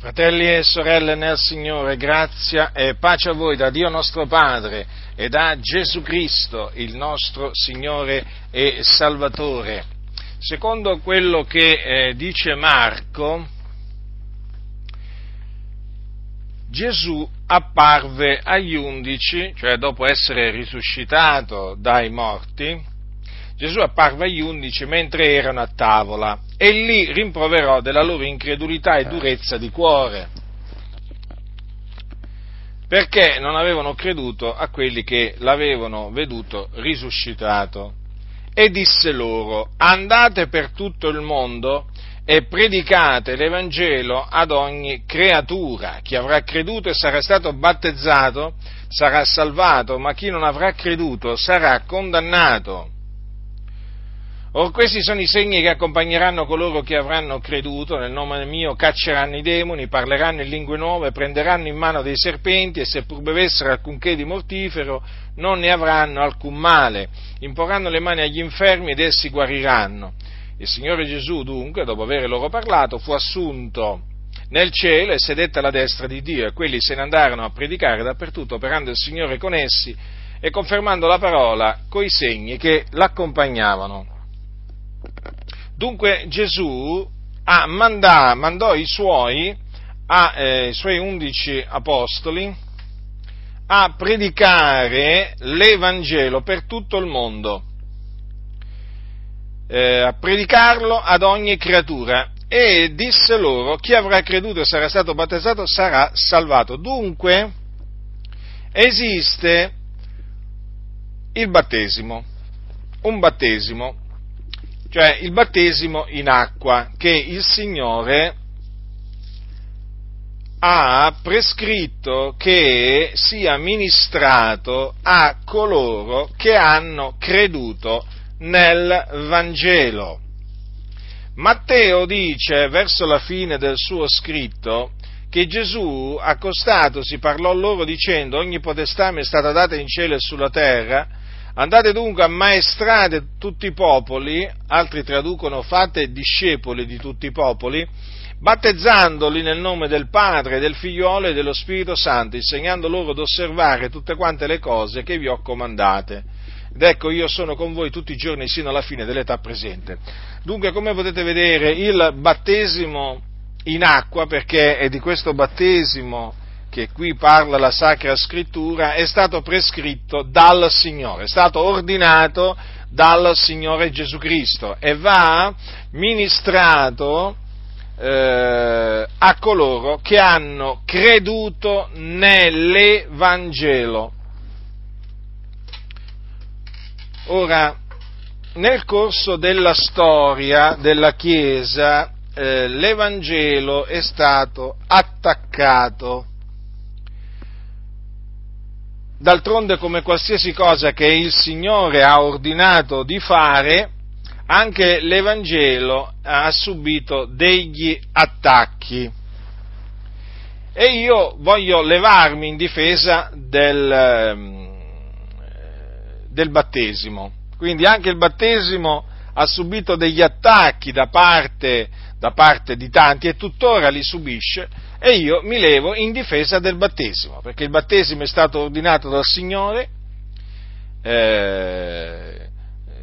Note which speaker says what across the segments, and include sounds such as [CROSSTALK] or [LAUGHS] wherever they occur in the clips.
Speaker 1: Fratelli e sorelle nel Signore, grazia e pace a voi da Dio nostro Padre e da Gesù Cristo, il nostro Signore e Salvatore. Secondo quello che eh, dice Marco, Gesù apparve agli undici, cioè dopo essere risuscitato dai morti, Gesù apparve agli undici mentre erano a tavola e li rimproverò della loro incredulità e durezza di cuore, perché non avevano creduto a quelli che l'avevano veduto risuscitato. E disse loro, andate per tutto il mondo e predicate l'Evangelo ad ogni creatura. Chi avrà creduto e sarà stato battezzato sarà salvato, ma chi non avrà creduto sarà condannato. Or questi sono i segni che accompagneranno coloro che avranno creduto, nel nome mio cacceranno i demoni, parleranno in lingue nuove, prenderanno in mano dei serpenti e se pur bevessero alcunché di mortifero non ne avranno alcun male, imporranno le mani agli infermi ed essi guariranno. Il Signore Gesù dunque, dopo aver loro parlato, fu assunto nel cielo e sedette alla destra di Dio e quelli se ne andarono a predicare dappertutto, operando il Signore con essi e confermando la parola coi segni che l'accompagnavano. Dunque Gesù mandà, mandò i suoi, a, eh, i suoi undici apostoli a predicare l'Evangelo per tutto il mondo, eh, a predicarlo ad ogni creatura e disse loro chi avrà creduto e sarà stato battezzato sarà salvato. Dunque esiste il battesimo, un battesimo cioè il battesimo in acqua che il Signore ha prescritto che sia ministrato a coloro che hanno creduto nel Vangelo. Matteo dice verso la fine del suo scritto che Gesù, accostatosi, parlò loro dicendo ogni potestà mi è stata data in cielo e sulla terra, Andate dunque a maestrare tutti i popoli, altri traducono fate discepoli di tutti i popoli, battezzandoli nel nome del Padre, del Figliolo e dello Spirito Santo, insegnando loro ad osservare tutte quante le cose che vi ho comandate. Ed ecco, io sono con voi tutti i giorni sino alla fine dell'età presente. Dunque, come potete vedere, il battesimo in acqua, perché è di questo battesimo che qui parla la Sacra Scrittura, è stato prescritto dal Signore, è stato ordinato dal Signore Gesù Cristo e va ministrato eh, a coloro che hanno creduto nell'Evangelo. Ora, nel corso della storia della Chiesa, eh, l'Evangelo è stato attaccato D'altronde, come qualsiasi cosa che il Signore ha ordinato di fare, anche l'Evangelo ha subito degli attacchi. E io voglio levarmi in difesa del, ehm, del battesimo. Quindi anche il battesimo ha subito degli attacchi da parte, da parte di tanti e tuttora li subisce e io mi levo in difesa del battesimo, perché il battesimo è stato ordinato dal Signore, eh,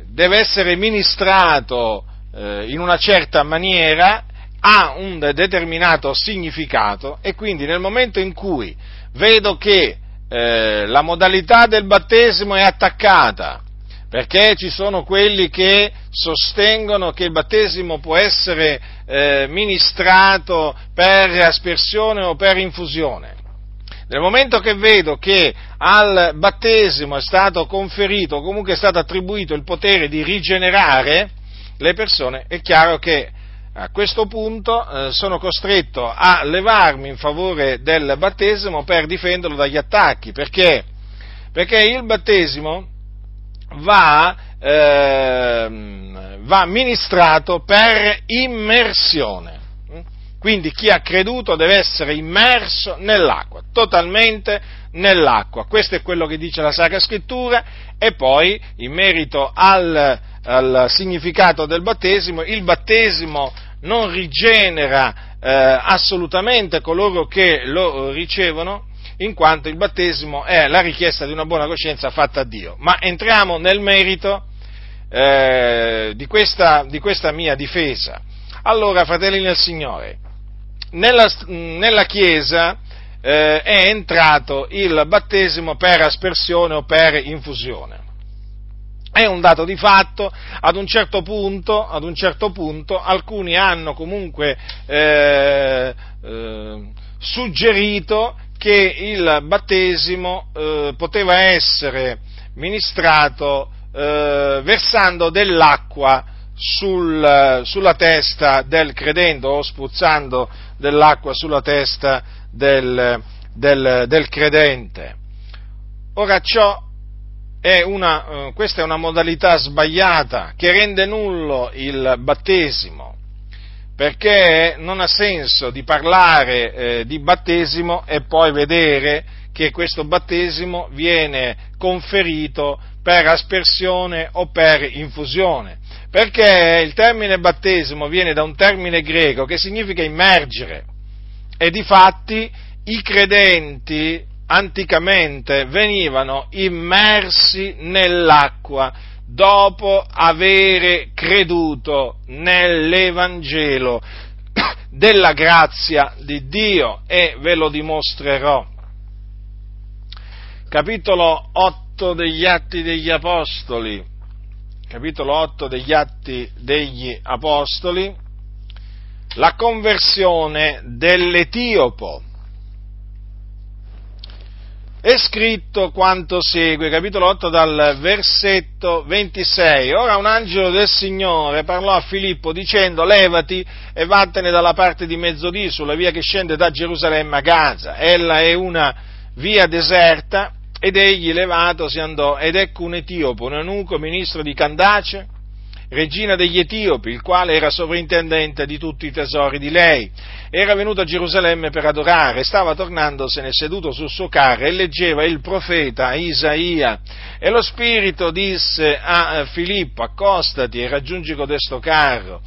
Speaker 1: deve essere ministrato eh, in una certa maniera, ha un determinato significato e quindi nel momento in cui vedo che eh, la modalità del battesimo è attaccata, perché ci sono quelli che sostengono che il battesimo può essere eh, ministrato per aspersione o per infusione. Nel momento che vedo che al battesimo è stato conferito, o comunque è stato attribuito il potere di rigenerare le persone, è chiaro che a questo punto eh, sono costretto a levarmi in favore del battesimo per difenderlo dagli attacchi. Perché? Perché il battesimo va, eh, va ministrato per immersione. Quindi chi ha creduto deve essere immerso nell'acqua, totalmente nell'acqua. Questo è quello che dice la Sacra Scrittura e poi in merito al, al significato del battesimo, il battesimo non rigenera eh, assolutamente coloro che lo ricevono, in quanto il battesimo è la richiesta di una buona coscienza fatta a Dio. Ma entriamo nel merito eh, di, questa, di, questa, mia difesa. Allora, fratelli nel Signore, nella, nella Chiesa eh, è entrato il battesimo per aspersione o per infusione. È un dato di fatto, ad un certo punto, un certo punto alcuni hanno comunque eh, eh, suggerito che il battesimo eh, poteva essere ministrato eh, versando dell'acqua sul, sulla testa del credente o spruzzando dell'acqua sulla testa del, del, del credente. Ora ciò è una, eh, questa è una modalità sbagliata che rende nullo il battesimo, perché non ha senso di parlare eh, di battesimo e poi vedere che questo battesimo viene conferito per aspersione o per infusione, perché il termine battesimo viene da un termine greco che significa immergere. E di fatti i credenti anticamente venivano immersi nell'acqua dopo avere creduto nell'Evangelo della grazia di Dio e ve lo dimostrerò. Capitolo 8 degli Atti degli Apostoli. Capitolo 8 degli Atti degli Apostoli. La conversione dell'Etiopo è scritto quanto segue, capitolo 8 dal versetto 26. Ora un angelo del Signore parlò a Filippo dicendo levati e vattene dalla parte di mezzodì sulla via che scende da Gerusalemme a Gaza. Ella è una via deserta ed egli levato si andò ed ecco un etiopo, un eunuco ministro di Candace, regina degli Etiopi, il quale era sovrintendente di tutti i tesori di lei. Era venuto a Gerusalemme per adorare, stava tornandosene seduto sul suo carro e leggeva il profeta Isaia. E lo Spirito disse a Filippo, accostati e raggiungi codesto carro.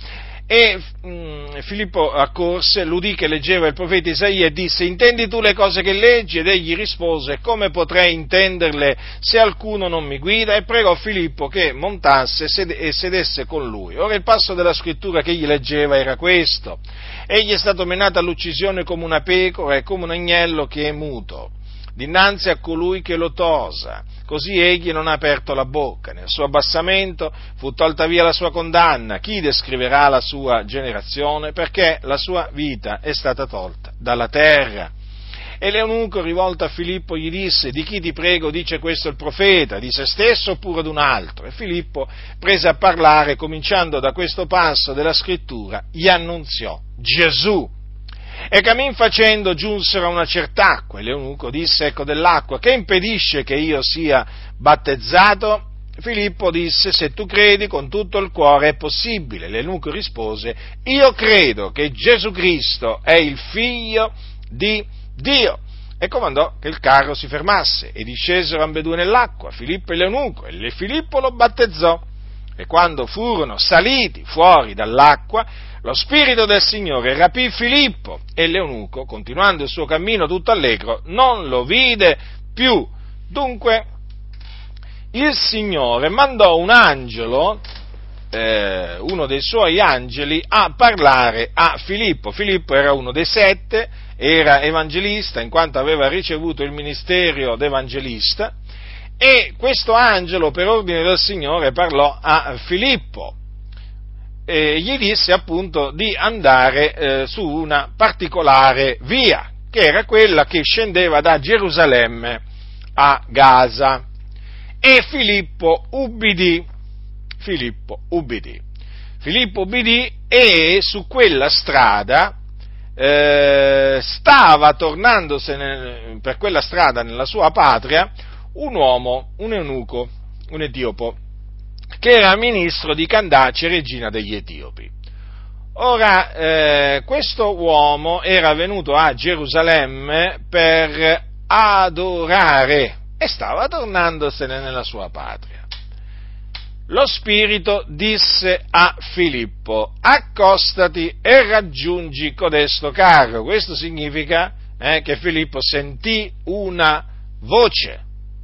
Speaker 1: E mh, mm, Filippo accorse, l'udì che leggeva il profeta Isaia e disse, intendi tu le cose che leggi? Ed egli rispose, come potrei intenderle se alcuno non mi guida? E pregò Filippo che montasse e sedesse con lui. Ora il passo della scrittura che egli leggeva era questo. Egli è stato menato all'uccisione come una pecora e come un agnello che è muto dinanzi a colui che lo tosa. Così egli non ha aperto la bocca. Nel suo abbassamento fu tolta via la sua condanna. Chi descriverà la sua generazione? Perché la sua vita è stata tolta dalla terra. E l'eunuco, rivolto a Filippo, gli disse, di chi ti prego dice questo il profeta, di se stesso oppure di un altro? E Filippo prese a parlare, cominciando da questo passo della scrittura, gli annunziò Gesù e cammin facendo giunsero a una certa acqua e l'eunuco disse ecco dell'acqua che impedisce che io sia battezzato? Filippo disse se tu credi con tutto il cuore è possibile. L'eunuco rispose io credo che Gesù Cristo è il figlio di Dio e comandò che il carro si fermasse e discesero ambedue nell'acqua, Filippo e l'eunuco, e Filippo lo battezzò. E quando furono saliti fuori dall'acqua, lo Spirito del Signore rapì Filippo e l'eunuco, continuando il suo cammino tutto allegro, non lo vide più. Dunque, il Signore mandò un angelo, eh, uno dei suoi angeli, a parlare a Filippo. Filippo era uno dei sette, era evangelista in quanto aveva ricevuto il ministero d'evangelista e questo angelo, per ordine del Signore, parlò a Filippo eh, gli disse appunto di andare eh, su una particolare via, che era quella che scendeva da Gerusalemme a Gaza. E Filippo ubbidì. Filippo ubbidì. Filippo ubbidì e su quella strada eh, stava tornandosene per quella strada nella sua patria un uomo, un eunuco, un etiopo, che era ministro di Candace, regina degli Etiopi. Ora, eh, questo uomo era venuto a Gerusalemme per adorare e stava tornandosene nella sua patria. lo Spirito disse a Filippo, accostati e raggiungi codesto carro. Questo significa eh, che Filippo sentì una voce,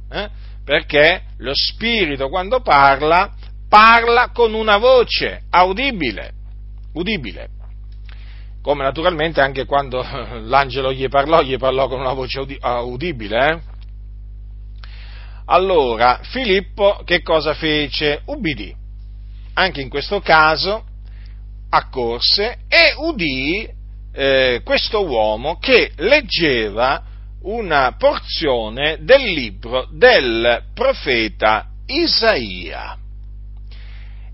Speaker 1: eh, perché lo Spirito quando parla, parla con una voce audibile, udibile. Come naturalmente anche quando [LAUGHS] l'angelo gli parlò, gli parlò con una voce udibile. Eh? Allora, Filippo che cosa fece? Ubbidì. Anche in questo caso accorse e udì eh, questo uomo che leggeva una porzione del libro del profeta Isaia.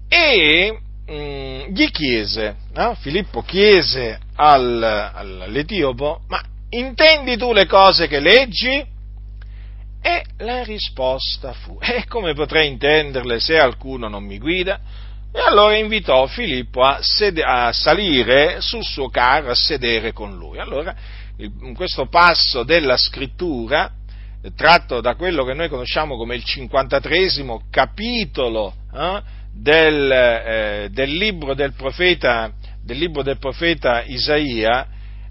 Speaker 1: E mh, mm, gli chiese, no? Filippo chiese al, all'Etiopo, ma intendi tu le cose che leggi? E la risposta fu, e come potrei intenderle se alcuno non mi guida? E allora invitò Filippo a, sed- a salire sul suo carro, a sedere con lui. Allora, questo passo della scrittura, tratto da quello che noi conosciamo come il 53 capitolo eh, del, eh, del, libro del, profeta, del, libro del profeta, Isaia,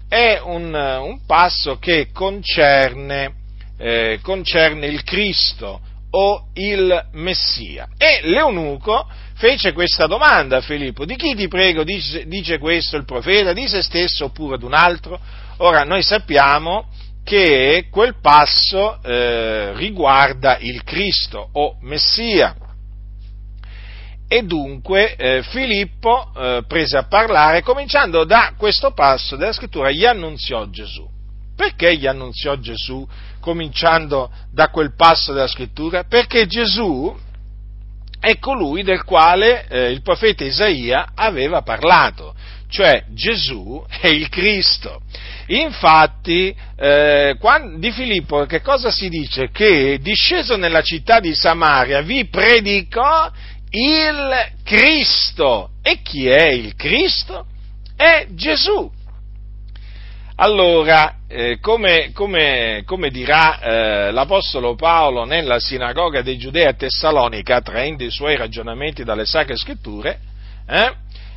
Speaker 1: è un, un passo che concerne eh, concerne il Cristo o il Messia. E l'eunuco fece questa domanda a Filippo, di chi ti prego dice, dice questo il profeta, di se stesso oppure ad un altro? Ora noi sappiamo che quel passo eh, riguarda il Cristo o Messia. E dunque eh, Filippo eh, prese a parlare, cominciando da questo passo della scrittura, gli annunziò Gesù. Perché gli annunziò Gesù, cominciando da quel passo della scrittura? Perché Gesù è colui del quale eh, il profeta Isaia aveva parlato, cioè Gesù è il Cristo. Infatti, eh, di Filippo che cosa si dice? Che disceso nella città di Samaria vi predicò il Cristo. E chi è il Cristo? È Gesù. Allora, eh, come, come, come, dirà eh, l'Apostolo Paolo nella sinagoga dei Giudei a Tessalonica, traendo i suoi ragionamenti dalle Sacre Scritture, eh,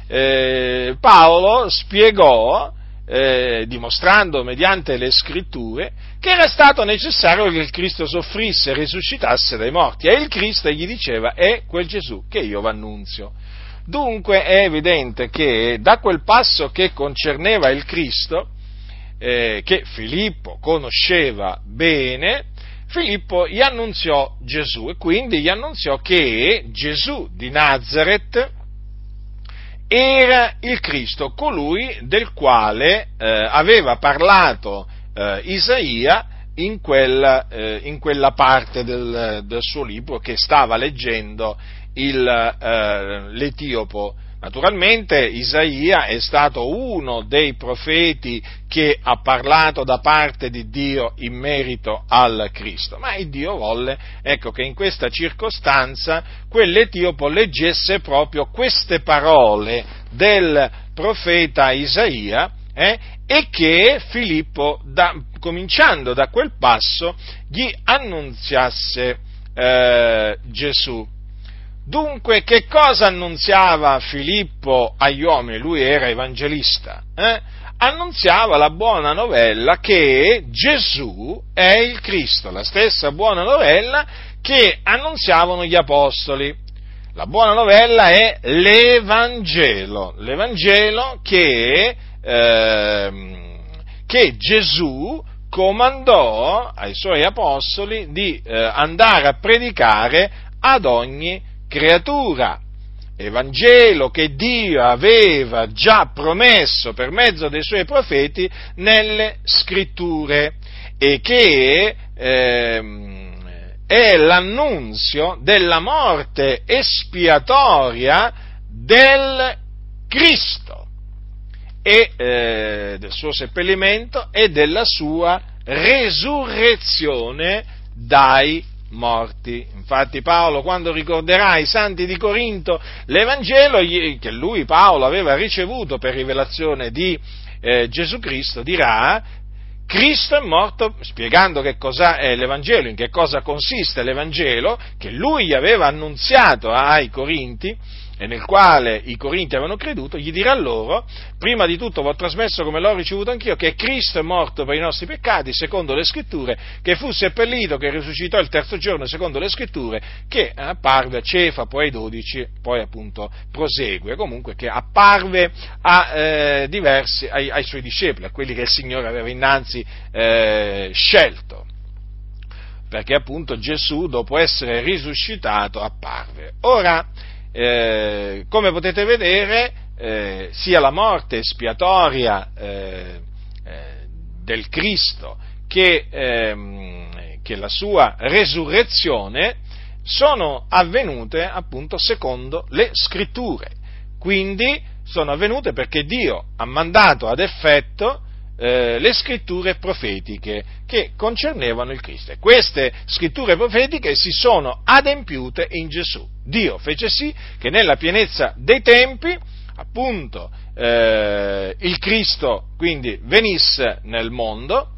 Speaker 1: eh Paolo spiegò, eh, dimostrando mediante le Scritture, che era stato necessario che il Cristo soffrisse e risuscitasse dai morti. E il Cristo gli diceva, è quel Gesù che io v'annunzio. Dunque è evidente che da quel passo che concerneva il Cristo, eh, che Filippo conosceva bene, Filippo gli annunziò Gesù e quindi gli annunziò che Gesù di Nazareth era il Cristo, colui del quale eh, aveva parlato eh, Isaia in quella, eh, in quella parte del, del, suo libro che stava leggendo il, eh, l'Etiopo Naturalmente Isaia è stato uno dei profeti che ha parlato da parte di Dio in merito al Cristo, ma il Dio volle ecco, che in questa circostanza quell'Etiopo leggesse proprio queste parole del profeta Isaia eh, e che Filippo, da, cominciando da quel passo, gli annunziasse eh, Gesù. Dunque, che cosa annunziava Filippo agli uomini? Lui era evangelista. Eh? Annunziava la buona novella che Gesù è il Cristo, la stessa buona novella che annunziavano gli apostoli. La buona novella è l'Evangelo, l'Evangelo che, eh, che Gesù comandò ai suoi apostoli di eh, andare a predicare ad ogni creatura. Evangelo che Dio aveva già promesso per mezzo dei suoi profeti nelle scritture e che eh, è l'annunzio della morte espiatoria del Cristo e eh, del suo seppellimento e della sua resurrezione dai morti. Infatti Paolo, quando ricorderà i santi di Corinto l'Evangelo che lui, Paolo, aveva ricevuto per rivelazione di eh, Gesù Cristo, dirà Cristo è morto spiegando che cosa è l'Evangelo, in che cosa consiste l'Evangelo, che lui aveva annunziato ai Corinti, e nel quale i Corinti avevano creduto, gli dirà loro, prima di tutto vi ho trasmesso come l'ho ricevuto anch'io, che Cristo è morto per i nostri peccati, secondo le scritture, che fu seppellito, che risuscitò il terzo giorno, secondo le scritture, che apparve a Cefa, poi ai dodici, poi appunto prosegue, comunque che apparve a eh, diversi, ai, ai, suoi discepoli, a quelli che il Signore aveva innanzi eh, scelto perché appunto Gesù, dopo essere risuscitato, apparve. Ora, eh, come potete vedere, eh, sia la morte espiatoria eh, eh del Cristo che, ehm, che, la sua resurrezione sono avvenute appunto secondo le scritture. Quindi sono avvenute perché Dio ha mandato ad effetto eh, le scritture profetiche che concernevano il Cristo. E queste scritture profetiche si sono adempiute in Gesù. Dio fece sì che nella pienezza dei tempi, appunto, eh, il Cristo quindi venisse nel mondo,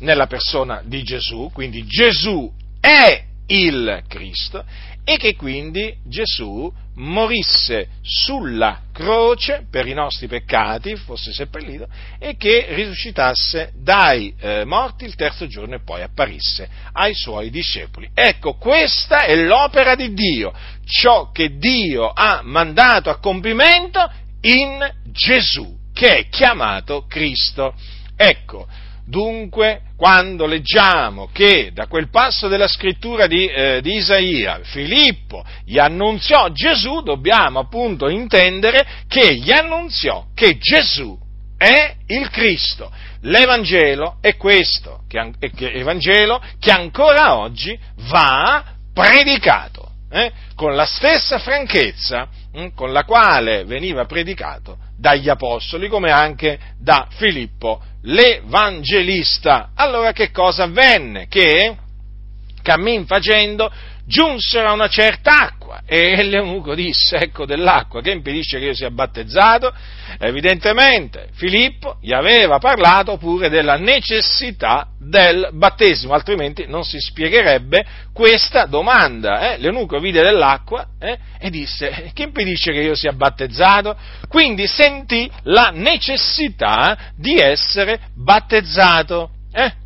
Speaker 1: nella persona di Gesù, quindi Gesù è il Cristo e che quindi Gesù morisse sulla croce per i nostri peccati, fosse seppellito, e che risuscitasse dai eh, morti il terzo giorno e poi apparisse ai suoi discepoli. Ecco, questa è l'opera di Dio, ciò che Dio ha mandato a compimento in Gesù, che è chiamato Cristo. Ecco, Dunque, quando leggiamo che da quel passo della scrittura di, eh, di, Isaia Filippo gli annunziò Gesù, dobbiamo appunto intendere che gli annunziò che Gesù è il Cristo. L'Evangelo è questo, che, che, Evangelo che ancora oggi va predicato, eh, con la stessa franchezza hm, con la quale veniva predicato dagli Apostoli, come anche da Filippo l'Evangelista. Allora che cosa avvenne? Che cammin facendo giunsero a una certa acqua e l'eunuco disse, ecco dell'acqua che impedisce che io sia battezzato, evidentemente Filippo gli aveva parlato pure della necessità del battesimo, altrimenti non si spiegherebbe questa domanda. Eh? L'eunuco vide dell'acqua eh? e disse, che impedisce che io sia battezzato? Quindi sentì la necessità di essere battezzato. Eh?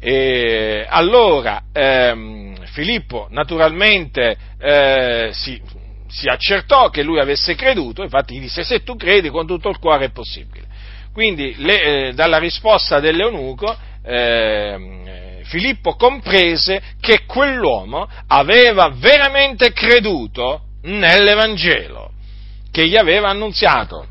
Speaker 1: E allora ehm, Filippo naturalmente eh, si, si, accertò che lui avesse creduto, infatti gli disse se tu credi con tutto il cuore è possibile. Quindi le, eh, dalla risposta dell'eunuco eh, Filippo comprese che quell'uomo aveva veramente creduto nell'Evangelo che gli aveva annunziato.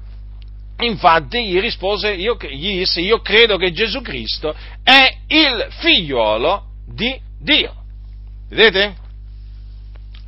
Speaker 1: Infatti gli rispose, io, gli disse, io credo che Gesù Cristo è il figliuolo di Dio. Vedete?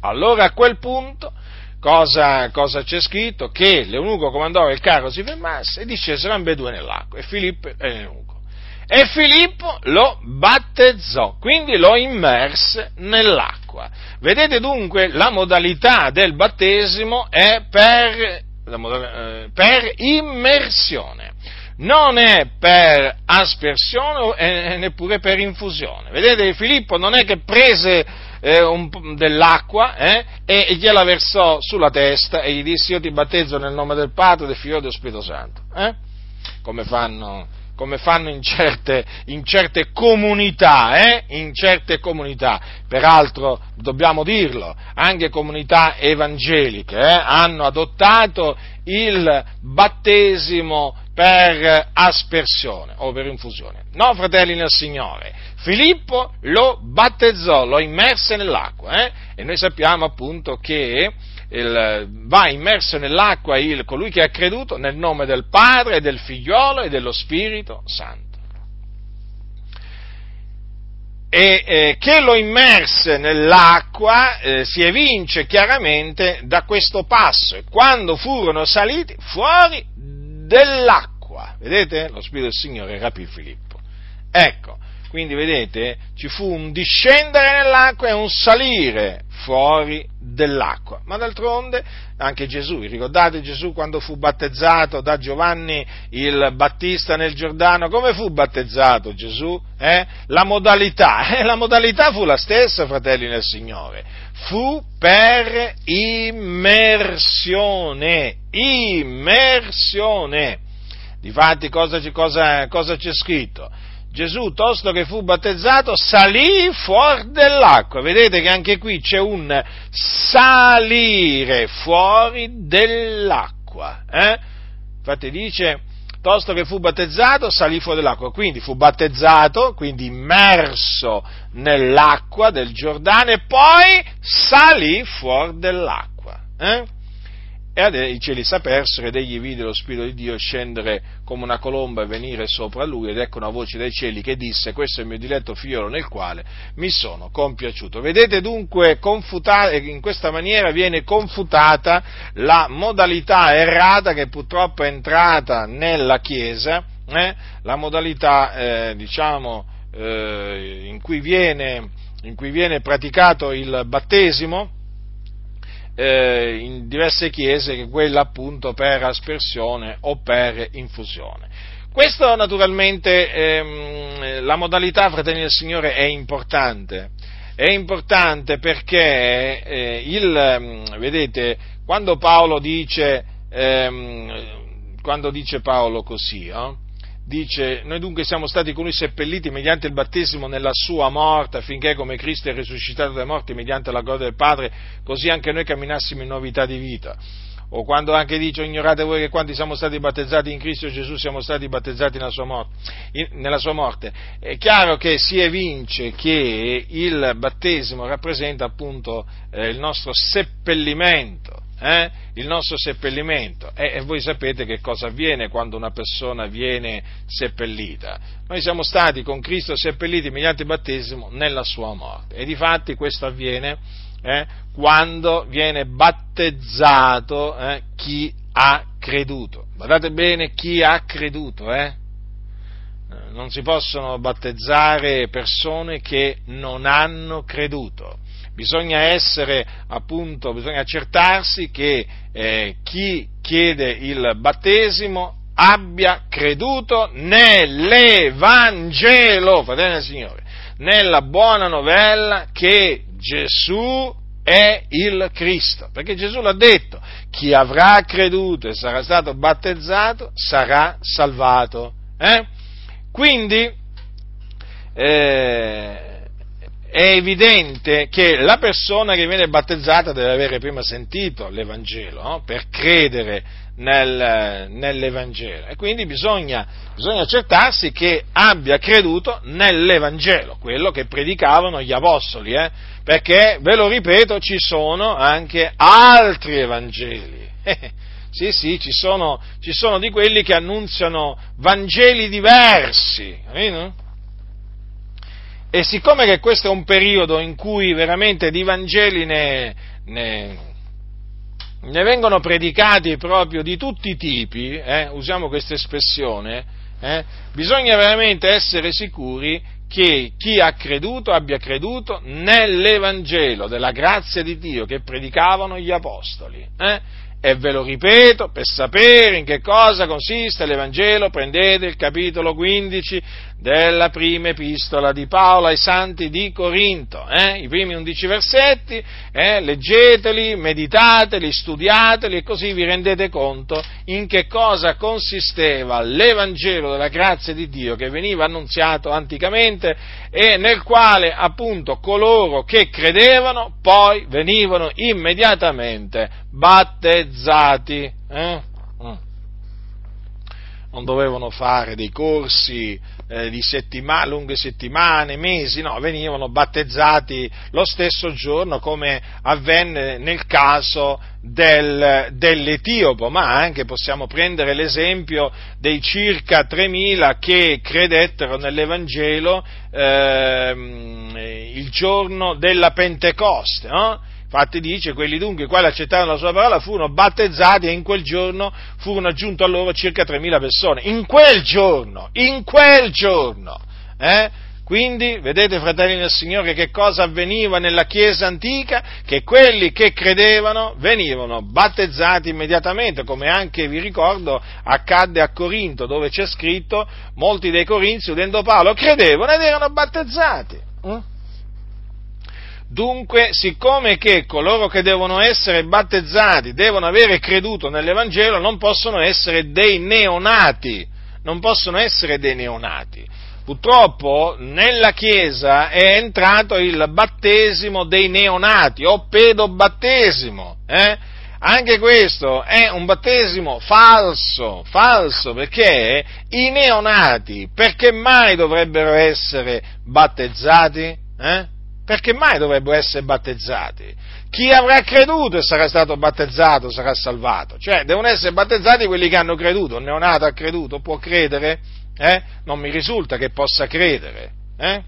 Speaker 1: Allora a quel punto cosa, cosa c'è scritto? Che l'eunuco comandò che il carro si fermasse e discesero ambedue nell'acqua, e Filippo e l'eunuco. E Filippo lo battezzò, quindi lo immerse nell'acqua. Vedete dunque la modalità del battesimo è per eh, per immersione, non è per aspersione e neppure per infusione. Vedete, Filippo non è che prese eh, un, dell'acqua eh, e gliela versò sulla testa e gli disse io ti battezzo nel nome del Padre, del Figlio e dello Spirito Santo, eh? come fanno come fanno in certe, in certe comunità, eh? in certe comunità, peraltro dobbiamo dirlo, anche comunità evangeliche eh? hanno adottato il battesimo per aspersione o per infusione. No, fratelli nel Signore, Filippo lo battezzò, lo immerse nell'acqua eh? e noi sappiamo appunto che il, va immerso nell'acqua il, colui che ha creduto nel nome del Padre, del Figliolo e dello Spirito Santo. E eh, che lo immerse nell'acqua eh, si evince chiaramente da questo passo. E quando furono saliti fuori dell'acqua, vedete? Lo Spirito del Signore rapì Filippo. Ecco, Quindi vedete, ci fu un discendere nell'acqua e un salire fuori dell'acqua. Ma d'altronde anche Gesù, ricordate Gesù quando fu battezzato da Giovanni il Battista nel Giordano, come fu battezzato Gesù? Eh? La modalità, [LAUGHS] eh? la modalità fu la stessa, fratelli nel Signore, fu per immersione, immersione. Difatti cosa, cosa, cosa c'è scritto? Gesù, tosto che fu battezzato, salì fuori dell'acqua. Vedete che anche qui c'è un salire fuori dell'acqua. Eh? Infatti dice, tosto che fu battezzato, salì fuori dell'acqua. Quindi fu battezzato, quindi immerso nell'acqua del Giordano e poi salì fuori dell'acqua. Eh? E i cieli s'apersero ed egli vide lo Spirito di Dio scendere come una colomba e venire sopra lui ed ecco una voce dai cieli che disse questo è il mio diletto figliolo nel quale mi sono compiaciuto. Vedete dunque in questa maniera viene confutata la modalità errata che purtroppo è entrata nella Chiesa, eh? la modalità eh, diciamo eh, in, cui viene, in cui viene praticato il battesimo eh, in diverse chiese che quella appunto per aspersione o per infusione. Questo naturalmente, ehm, la modalità, fratelli del Signore, è importante. È importante perché eh, il, ehm, vedete, quando Paolo dice, ehm, quando dice Paolo così, eh, dice, noi dunque siamo stati con lui seppelliti mediante il battesimo nella sua morte, affinché come Cristo è risuscitato dai morti mediante la gloria del Padre, così anche noi camminassimo in novità di vita. O quando anche dice, ignorate voi che quando siamo stati battezzati in Cristo Gesù siamo stati battezzati nella sua morte. Nella sua morte. È chiaro che si evince che il battesimo rappresenta appunto eh, il nostro seppellimento eh, il nostro seppellimento. E, e, voi sapete che cosa avviene quando una persona viene seppellita. Noi siamo stati con Cristo seppelliti mediante il battesimo nella sua morte. E di fatti questo avviene eh, quando viene battezzato eh, chi ha creduto. Guardate bene chi ha creduto, eh? Non si possono battezzare persone che non hanno creduto bisogna essere appunto, bisogna accertarsi che eh, chi chiede il battesimo abbia creduto nell'Evangelo, fratelli del Signore, nella buona novella che Gesù è il Cristo, perché Gesù l'ha detto, chi avrà creduto e sarà stato battezzato sarà salvato. Eh? Quindi, eh, è evidente che la persona che viene battezzata deve avere prima sentito l'Evangelo no? per credere nel, nell'Evangelo e quindi bisogna, bisogna, accertarsi che abbia creduto nell'Evangelo, quello che predicavano gli Apostoli, eh? perché, ve lo ripeto, ci sono anche altri Evangeli. sì, sì, ci sono, ci sono, di quelli che annunziano Vangeli diversi, capito? E siccome che questo è un periodo in cui veramente di Vangeli ne, ne, ne vengono predicati proprio di tutti i tipi, eh, usiamo questa espressione, eh, bisogna veramente essere sicuri che chi ha creduto abbia creduto nell'Evangelo della grazia di Dio che predicavano gli Apostoli. Eh? E ve lo ripeto, per sapere in che cosa consiste l'Evangelo, prendete il capitolo 15 della prima epistola di Paolo ai santi di Corinto, eh? i primi undici versetti, eh? leggeteli, meditateli, studiateli e così vi rendete conto in che cosa consisteva l'Evangelo della grazia di Dio che veniva annunziato anticamente e nel quale appunto coloro che credevano poi venivano immediatamente battezzati. Eh? Mm. Non dovevano fare dei corsi eh, di settima, lunghe settimane, mesi, no, venivano battezzati lo stesso giorno come avvenne nel caso del, dell'Etiopo, ma anche possiamo prendere l'esempio dei circa 3.000 che credettero nell'Evangelo eh, il giorno della Pentecoste. No? Infatti dice, quelli dunque i quali accettarono la sua parola furono battezzati e in quel giorno furono aggiunto a loro circa 3.000 persone. In quel giorno, in quel giorno, eh? Quindi, vedete, fratelli del Signore, che cosa avveniva nella Chiesa antica? Che quelli che credevano venivano battezzati immediatamente, come anche vi ricordo accadde a Corinto, dove c'è scritto, molti dei corinzi, udendo Paolo, credevano ed erano battezzati. Mm? Dunque, siccome che coloro che devono essere battezzati devono avere creduto nell'Evangelo, non possono essere dei neonati, non possono essere dei neonati. Purtroppo nella Chiesa è entrato il battesimo dei neonati o pedobattesimo. Eh? Anche questo è un battesimo falso, falso, perché i neonati, perché mai dovrebbero essere battezzati? Eh? Perché mai dovrebbero essere battezzati? Chi avrà creduto e sarà stato battezzato sarà salvato. Cioè, devono essere battezzati quelli che hanno creduto. Un neonato ha creduto, può credere? Eh? Non mi risulta che possa credere. Eh?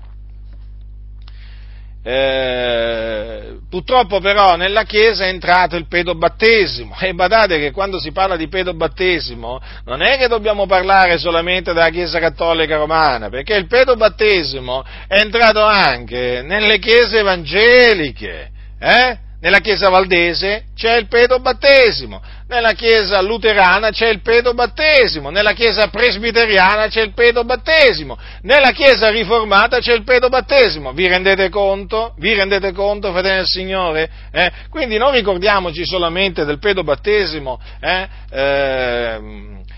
Speaker 1: Eh, purtroppo però nella Chiesa è entrato il pedobattesimo e badate che quando si parla di pedobattesimo non è che dobbiamo parlare solamente della Chiesa cattolica romana, perché il pedobattesimo è entrato anche nelle chiese evangeliche. Eh? Nella chiesa valdese c'è il pedobattesimo, nella chiesa luterana c'è il pedobattesimo, nella chiesa presbiteriana c'è il pedobattesimo, nella chiesa riformata c'è il pedobattesimo. Vi rendete conto? Vi rendete conto, fratelli del Signore? Eh? Quindi non ricordiamoci solamente del pedobattesimo eh? Eh,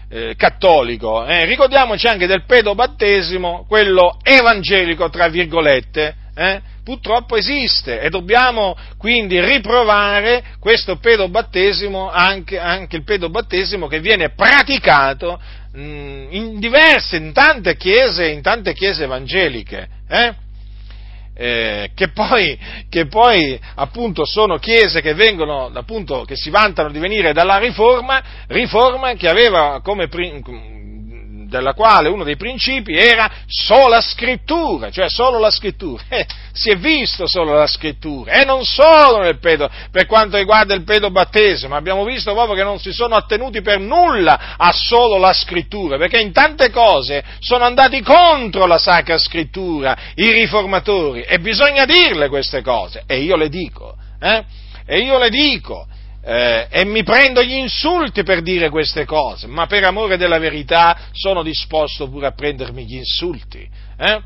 Speaker 1: eh cattolico, eh? ricordiamoci anche del pedobattesimo, quello evangelico, tra virgolette, eh? Purtroppo esiste e dobbiamo quindi riprovare questo pedobattesimo, anche, anche il pedobattesimo che viene praticato mh, in diverse, in tante chiese, in tante chiese evangeliche. Eh? Eh, che, poi, che, poi, appunto sono chiese che vengono appunto che si vantano di venire dalla riforma, riforma che aveva come, della quale uno dei principi era sola scrittura, cioè solo la scrittura. Eh, si è visto solo la scrittura e non solo pedo, per quanto riguarda il pedobattesimo, abbiamo visto proprio che non si sono attenuti per nulla a solo la scrittura, perché in tante cose sono andati contro la sacra scrittura i riformatori e bisogna dirle queste cose e io le dico, eh? E io le dico, eh, e mi prendo gli insulti per dire queste cose, ma per amore della verità sono disposto pure a prendermi gli insulti. Eh?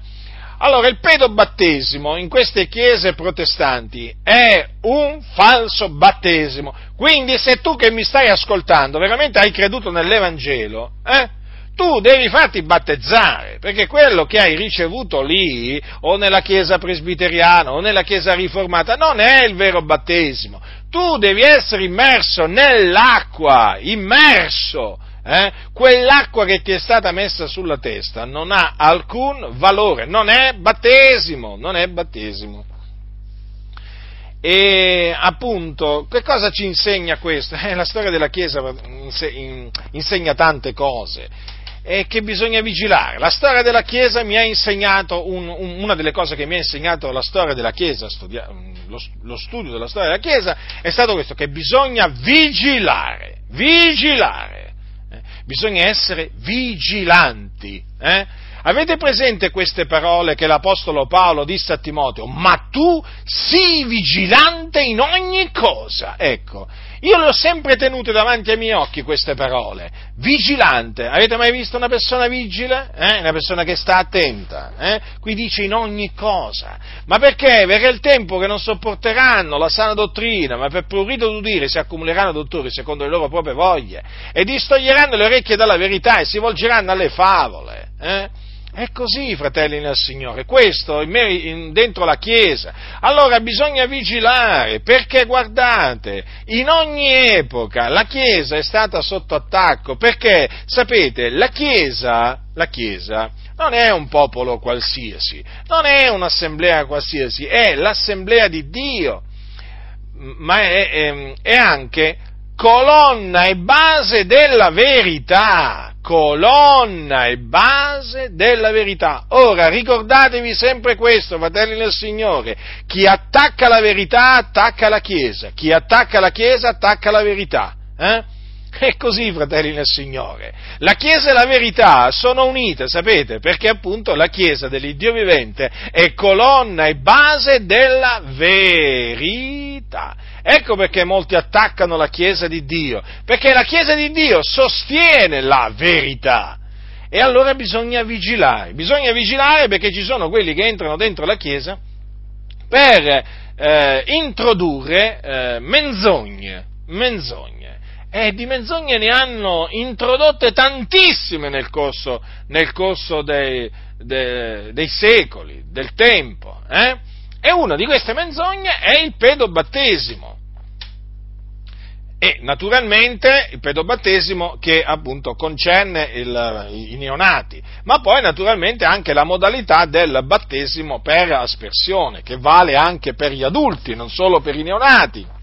Speaker 1: Allora, il pedobattesimo in queste chiese protestanti è un falso battesimo. Quindi, se tu che mi stai ascoltando veramente hai creduto nell'Evangelo, eh, tu devi farti battezzare, perché quello che hai ricevuto lì, o nella chiesa presbiteriana, o nella chiesa riformata, non è il vero battesimo. Tu devi essere immerso nell'acqua, immerso. Eh? Quell'acqua che ti è stata messa sulla testa non ha alcun valore, non è battesimo, non è battesimo. E appunto, che cosa ci insegna questo? [LAUGHS] Eh, la storia della Chiesa insegna tante cose è che bisogna vigilare. La storia della Chiesa mi ha insegnato, un, un, una delle cose che mi ha insegnato la storia della Chiesa, studia, lo, lo, studio della storia della Chiesa, è stato questo, che bisogna vigilare, vigilare, eh? bisogna essere vigilanti. Eh? Avete presente queste parole che l'Apostolo Paolo disse a Timoteo? Ma tu sii vigilante in ogni cosa. Ecco, io le ho sempre tenute davanti ai miei occhi queste parole. Vigilante. Avete mai visto una persona vigile? Eh? Una persona che sta attenta. Eh? Qui dice in ogni cosa. Ma perché? È il tempo che non sopporteranno la sana dottrina, ma per prurito d'udire si accumuleranno dottori secondo le loro proprie voglie e distoglieranno le orecchie dalla verità e si volgeranno alle favole. Eh? È così, fratelli nel Signore, questo dentro la Chiesa. Allora bisogna vigilare, perché guardate, in ogni epoca la Chiesa è stata sotto attacco, perché, sapete, la Chiesa, la Chiesa non è un popolo qualsiasi, non è un'assemblea qualsiasi, è l'assemblea di Dio, ma è, è, è anche colonna e base della verità, colonna e base della verità. Ora ricordatevi sempre questo, fratelli del Signore, chi attacca la verità attacca la Chiesa, chi attacca la Chiesa attacca la verità. Eh? È così, fratelli nel Signore. La Chiesa e la verità sono unite, sapete, perché appunto la Chiesa dell'Iddio vivente è colonna e base della verità. Ecco perché molti attaccano la Chiesa di Dio, perché la Chiesa di Dio sostiene la verità. E allora bisogna vigilare, bisogna vigilare perché ci sono quelli che entrano dentro la Chiesa per eh, introdurre eh, menzogne, menzogne. E di menzogne ne hanno introdotte tantissime nel corso, nel corso dei, dei, dei, secoli, del tempo. Eh? E una di queste menzogne è il pedobattesimo e naturalmente il pedobattesimo che appunto concerne il, i neonati, ma poi naturalmente anche la modalità del battesimo per aspersione, che vale anche per gli adulti, non solo per i neonati.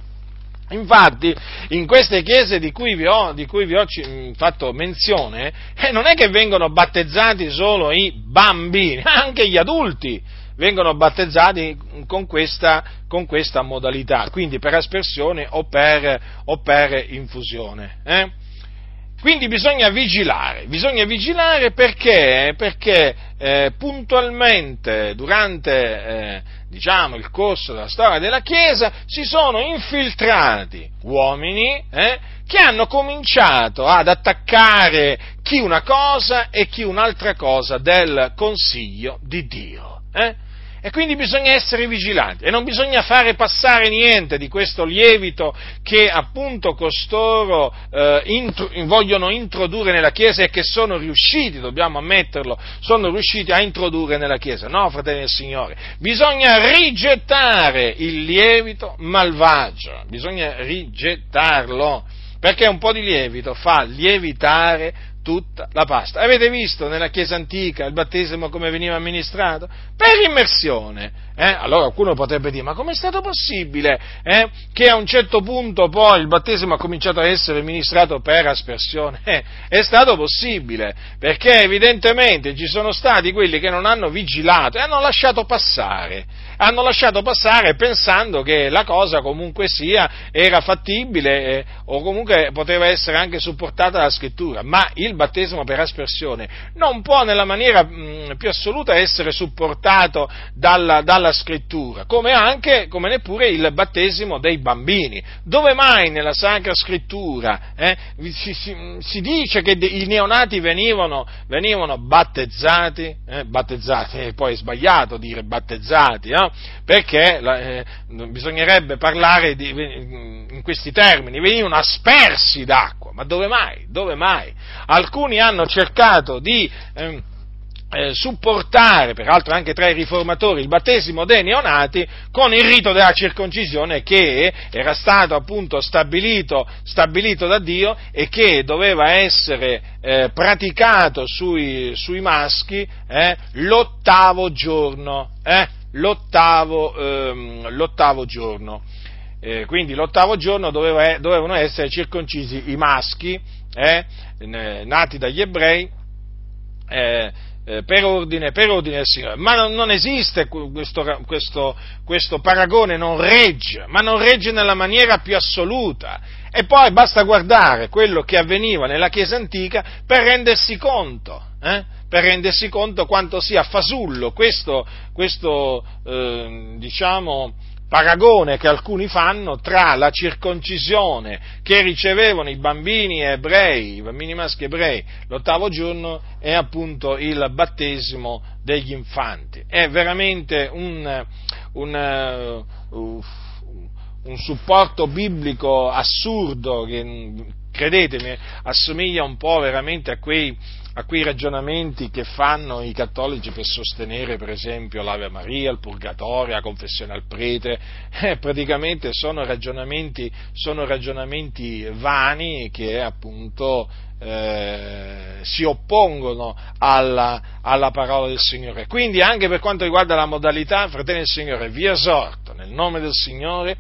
Speaker 1: Infatti, in queste chiese di cui vi ho, cui vi ho fatto menzione, eh, non è che vengono battezzati solo i bambini, [LAUGHS] anche gli adulti vengono battezzati con questa, con questa modalità, quindi per aspersione o per, o per infusione. Eh? Quindi bisogna vigilare, bisogna vigilare perché, perché eh, puntualmente durante eh, diciamo, il corso della storia della Chiesa si sono infiltrati uomini eh, che hanno cominciato ad attaccare chi una cosa e chi un'altra cosa del consiglio di Dio. Eh? E quindi bisogna essere vigilanti e non bisogna fare passare niente di questo lievito che appunto costoro eh, intro, vogliono introdurre nella Chiesa e che sono riusciti, dobbiamo ammetterlo, sono riusciti a introdurre nella Chiesa. No, fratelli del Signore, bisogna rigettare il lievito malvagio, bisogna rigettarlo, perché un po' di lievito fa lievitare tutta la pasta. Avete visto nella Chiesa antica il battesimo come veniva amministrato? Per immersione. Eh? Allora qualcuno potrebbe dire, ma com'è stato possibile eh? che a un certo punto poi il battesimo ha cominciato a essere amministrato per aspersione? Eh, è stato possibile, perché evidentemente ci sono stati quelli che non hanno vigilato e hanno lasciato passare hanno lasciato passare pensando che la cosa comunque sia era fattibile eh, o comunque poteva essere anche supportata dalla scrittura, ma il battesimo per aspersione non può nella maniera mh, più assoluta essere supportato dalla, dalla scrittura, come anche, come neppure il battesimo dei bambini. Dove mai nella Sacra Scrittura eh, si, si, si, dice che i neonati venivano, venivano battezzati? Eh, battezzati, poi è sbagliato dire battezzati, no? perché eh, bisognerebbe parlare di, in questi termini, venivano aspersi d'acqua, ma dove mai? Dove mai? Alcuni hanno cercato di... Eh, eh, supportare, peraltro anche tra i riformatori, il battesimo dei neonati con il rito della circoncisione che era stato appunto stabilito, stabilito da Dio e che doveva essere eh, praticato sui, sui maschi eh, l'ottavo giorno. Eh, l'ottavo, ehm, l'ottavo giorno. Eh, quindi l'ottavo giorno doveva, dovevano essere circoncisi i maschi eh, nati dagli ebrei eh, per, ordine, per, ordine, del Signore. Ma non, non esiste questo, questo, questo, paragone, non regge, ma non regge nella maniera più assoluta. E poi basta guardare quello che avveniva nella Chiesa antica per rendersi conto. Eh? per rendersi conto quanto sia fasullo questo, questo eh, diciamo, paragone che alcuni fanno tra la circoncisione che ricevevano i bambini ebrei, i bambini maschi ebrei, l'ottavo giorno e appunto il battesimo degli infanti. È veramente un, un, uh, un supporto biblico assurdo che, credetemi, assomiglia un po' veramente a quei a quei ragionamenti che fanno i cattolici per sostenere, per esempio, l'Ave Maria, il Purgatorio, la confessione al prete, eh, praticamente sono ragionamenti, sono ragionamenti vani che appunto eh, si oppongono alla, alla, parola del Signore. Quindi anche per quanto riguarda la modalità, fratelli del Signore, vi esorto nel nome del Signore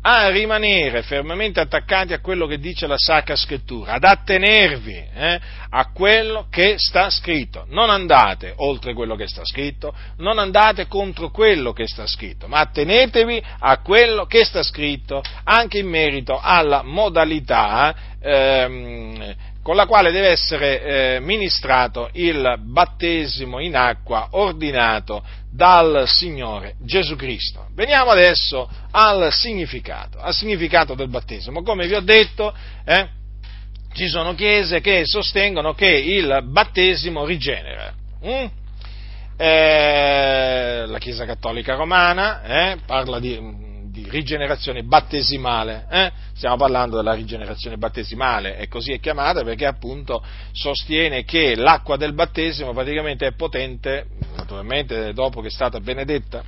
Speaker 1: a rimanere fermamente attaccati a quello che dice la Sacra Scrittura, ad attenervi eh, a quello che sta scritto. Non andate oltre quello che sta scritto, non andate contro quello che sta scritto, ma attenetevi a quello che sta scritto anche in merito alla modalità ehm, con la quale deve essere eh, ministrato il battesimo in acqua ordinato dal Signore Gesù Cristo. Veniamo adesso al significato, al significato del battesimo. Come vi ho detto, eh, ci sono chiese che sostengono che il battesimo rigenera. Mm? Eh, la Chiesa Cattolica Romana eh, parla di di rigenerazione battesimale. Eh? Stiamo parlando della rigenerazione battesimale e così è chiamata perché appunto sostiene che l'acqua del battesimo praticamente è potente, naturalmente dopo che è stata benedetta,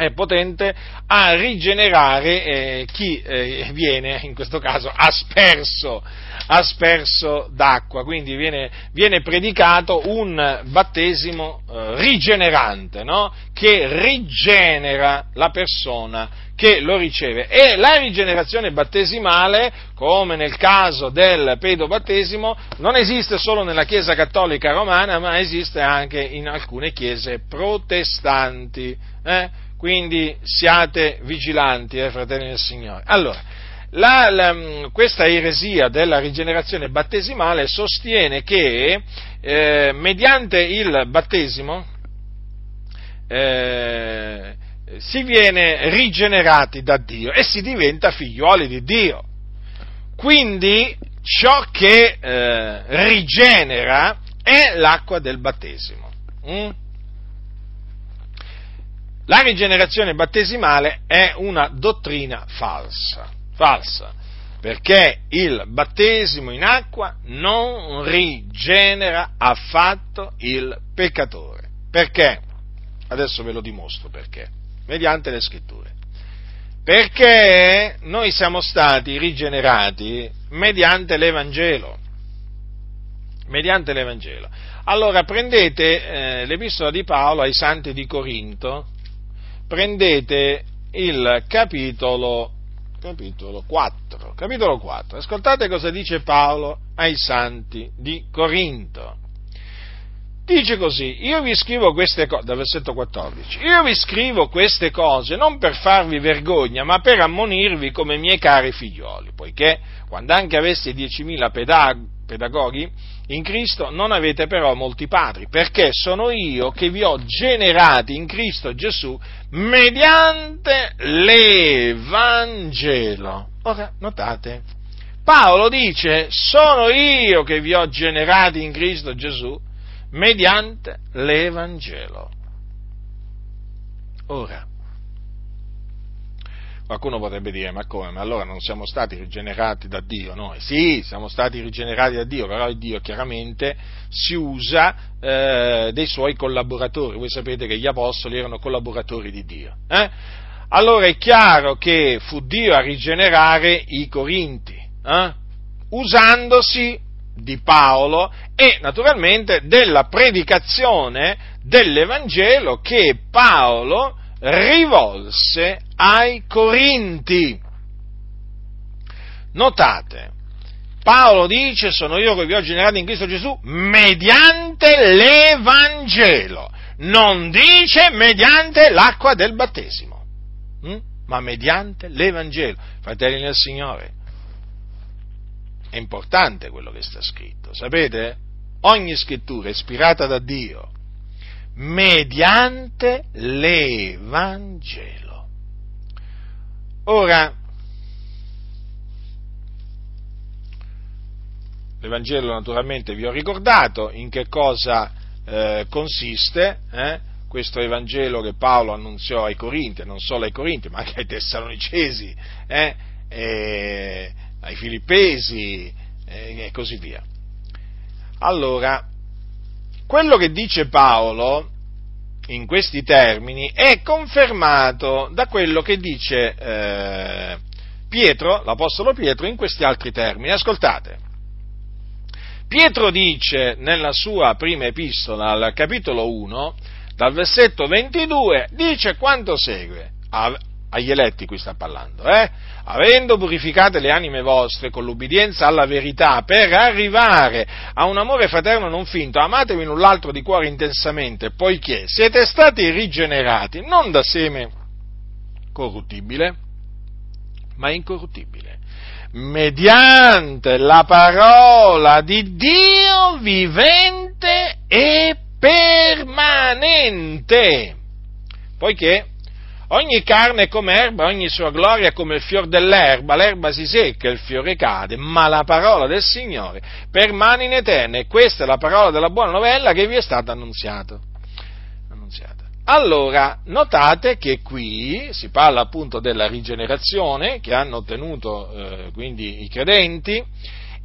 Speaker 1: è potente a rigenerare eh, chi eh, viene, in questo caso, asperso, asperso d'acqua. Quindi viene, viene, predicato un battesimo eh, rigenerante, no? che rigenera la persona che lo riceve. E la rigenerazione battesimale, come nel caso del pedobattesimo, non esiste solo nella Chiesa cattolica romana, ma esiste anche in alcune chiese protestanti. Eh? Quindi siate vigilanti, eh, fratelli del Signore. Allora, la, la, questa eresia della rigenerazione battesimale sostiene che eh, mediante il battesimo eh, si viene rigenerati da Dio e si diventa figliuoli di Dio. Quindi ciò che eh, rigenera è l'acqua del battesimo. Mm? La rigenerazione battesimale è una dottrina falsa, falsa, perché il battesimo in acqua non rigenera affatto il peccatore. Perché? Adesso ve lo dimostro perché, mediante le scritture. Perché noi siamo stati rigenerati mediante l'Evangelo. Mediante l'Evangelo. Allora prendete eh, l'epistola di Paolo ai santi di Corinto, prendete il capitolo, capitolo 4. Capitolo 4. Ascoltate cosa dice Paolo ai santi di Corinto. Dice così, io vi scrivo queste cose, dal versetto 14, io vi scrivo queste cose non per farvi vergogna, ma per ammonirvi come miei cari figlioli, poiché quando anche aveste 10.000 pedag- pedagoghi in Cristo, non avete però molti padri, perché sono io che vi ho generati in Cristo Gesù mediante l'Evangelo. Ora, notate, Paolo dice, sono io che vi ho generati in Cristo Gesù mediante l'Evangelo. Ora, Qualcuno potrebbe dire, ma come? Ma allora non siamo stati rigenerati da Dio noi? Sì, siamo stati rigenerati da Dio, però Dio chiaramente si usa eh, dei suoi collaboratori. Voi sapete che gli apostoli erano collaboratori di Dio. Eh? Allora è chiaro che fu Dio a rigenerare i Corinti, eh? usandosi di Paolo e naturalmente della predicazione dell'Evangelo che Paolo rivolse ai Corinti. Notate, Paolo dice sono io che vi ho generato in Cristo Gesù mediante l'Evangelo, non dice mediante l'acqua del battesimo, hm? ma mediante l'Evangelo. Fratelli nel Signore, è importante quello che sta scritto, sapete? Ogni scrittura ispirata da Dio mediante l'Evangelo. Ora, l'Evangelo naturalmente vi ho ricordato in che cosa eh, consiste, eh? questo Evangelo che Paolo annunziò ai Corinti, non solo ai Corinti, ma anche ai Tessalonicesi, eh? ai Filippesi eh, e così via. Allora, quello che dice Paolo in questi termini è confermato da quello che dice eh, Pietro, l'Apostolo Pietro, in questi altri termini. Ascoltate. Pietro dice nella sua prima epistola, al capitolo 1, dal versetto 22, dice quanto segue. Agli eletti qui sta parlando, eh? avendo purificate le anime vostre con l'ubbidienza alla verità per arrivare a un amore fraterno non finto, amatevi l'un l'altro di cuore intensamente, poiché siete stati rigenerati non da seme corruttibile, ma incorruttibile, mediante la parola di Dio vivente e permanente, poiché Ogni carne è come erba, ogni sua gloria è come il fior dell'erba, l'erba si secca, il fiore cade, ma la parola del Signore permane in eterno e questa è la parola della buona novella che vi è stata annunziata. annunziata. Allora, notate che qui si parla appunto della rigenerazione che hanno ottenuto eh, quindi i credenti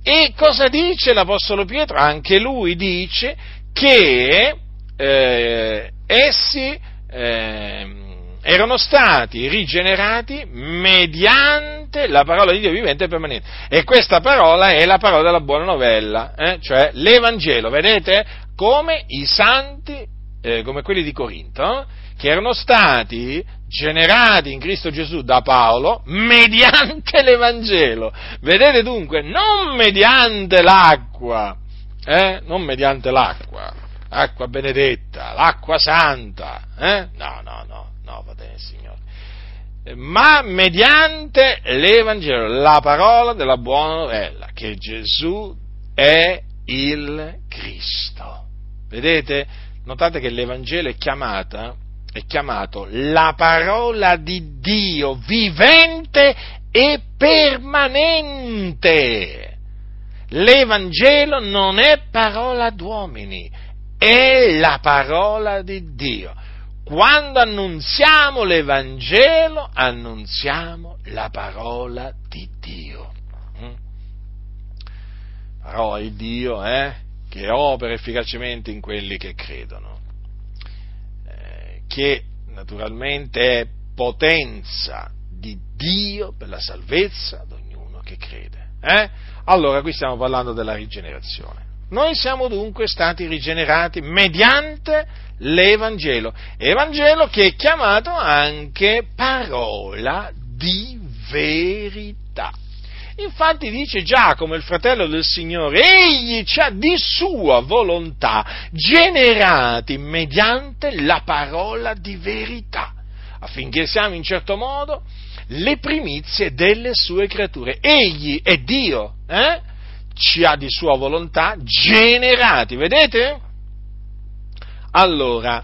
Speaker 1: e cosa dice l'Apostolo Pietro? Anche lui dice che eh, essi eh, erano stati rigenerati mediante la parola di Dio vivente e permanente. E questa parola è la parola della buona novella, eh? cioè l'Evangelo, vedete? Come i santi, eh, come quelli di Corinto, che erano stati generati in Cristo Gesù da Paolo mediante [LAUGHS] l'Evangelo. Vedete dunque, non mediante l'acqua, eh? non mediante l'acqua, acqua benedetta, l'acqua santa, eh? no, no, no, no, va bene Signore, ma mediante l'Evangelo, la parola della buona novella, che Gesù è il Cristo. Vedete? Notate che l'Evangelo è chiamata, è chiamato la parola di Dio vivente e permanente. L'Evangelo non è parola d'uomini, è la parola di Dio. Quando annunziamo l'Evangelo, annunziamo la parola di Dio. Mm? Parola di Dio, eh? Che opera efficacemente in quelli che credono. Eh, che naturalmente è potenza di Dio per la salvezza di ognuno che crede. Eh? Allora, qui stiamo parlando della rigenerazione. Noi siamo dunque stati rigenerati mediante l'Evangelo, Evangelo che è chiamato anche parola di verità. Infatti dice Giacomo, il fratello del Signore, egli ci ha di sua volontà generati mediante la parola di verità, affinché siamo in certo modo le primizie delle sue creature. Egli è Dio, eh? Ci ha di sua volontà generati, vedete? Allora,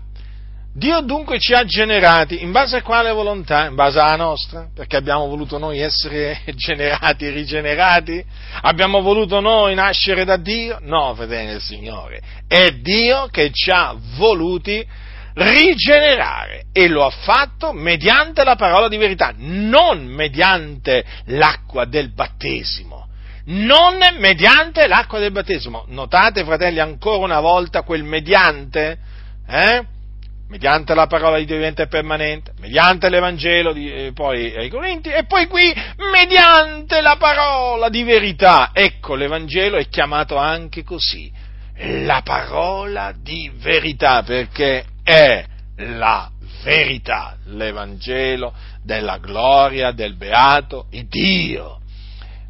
Speaker 1: Dio dunque ci ha generati in base a quale volontà? In base alla nostra? Perché abbiamo voluto noi essere [LAUGHS] generati, rigenerati? Abbiamo voluto noi nascere da Dio? No, fedele del Signore. È Dio che ci ha voluti rigenerare e lo ha fatto mediante la parola di verità, non mediante l'acqua del battesimo non mediante l'acqua del battesimo. Notate, fratelli, ancora una volta quel mediante eh? mediante la parola di Dio vivente e permanente, mediante l'Evangelo di, eh, poi ai Corinti e poi qui mediante la parola di verità. Ecco, l'Evangelo è chiamato anche così, la parola di verità, perché è la verità, l'Evangelo della gloria del beato Dio.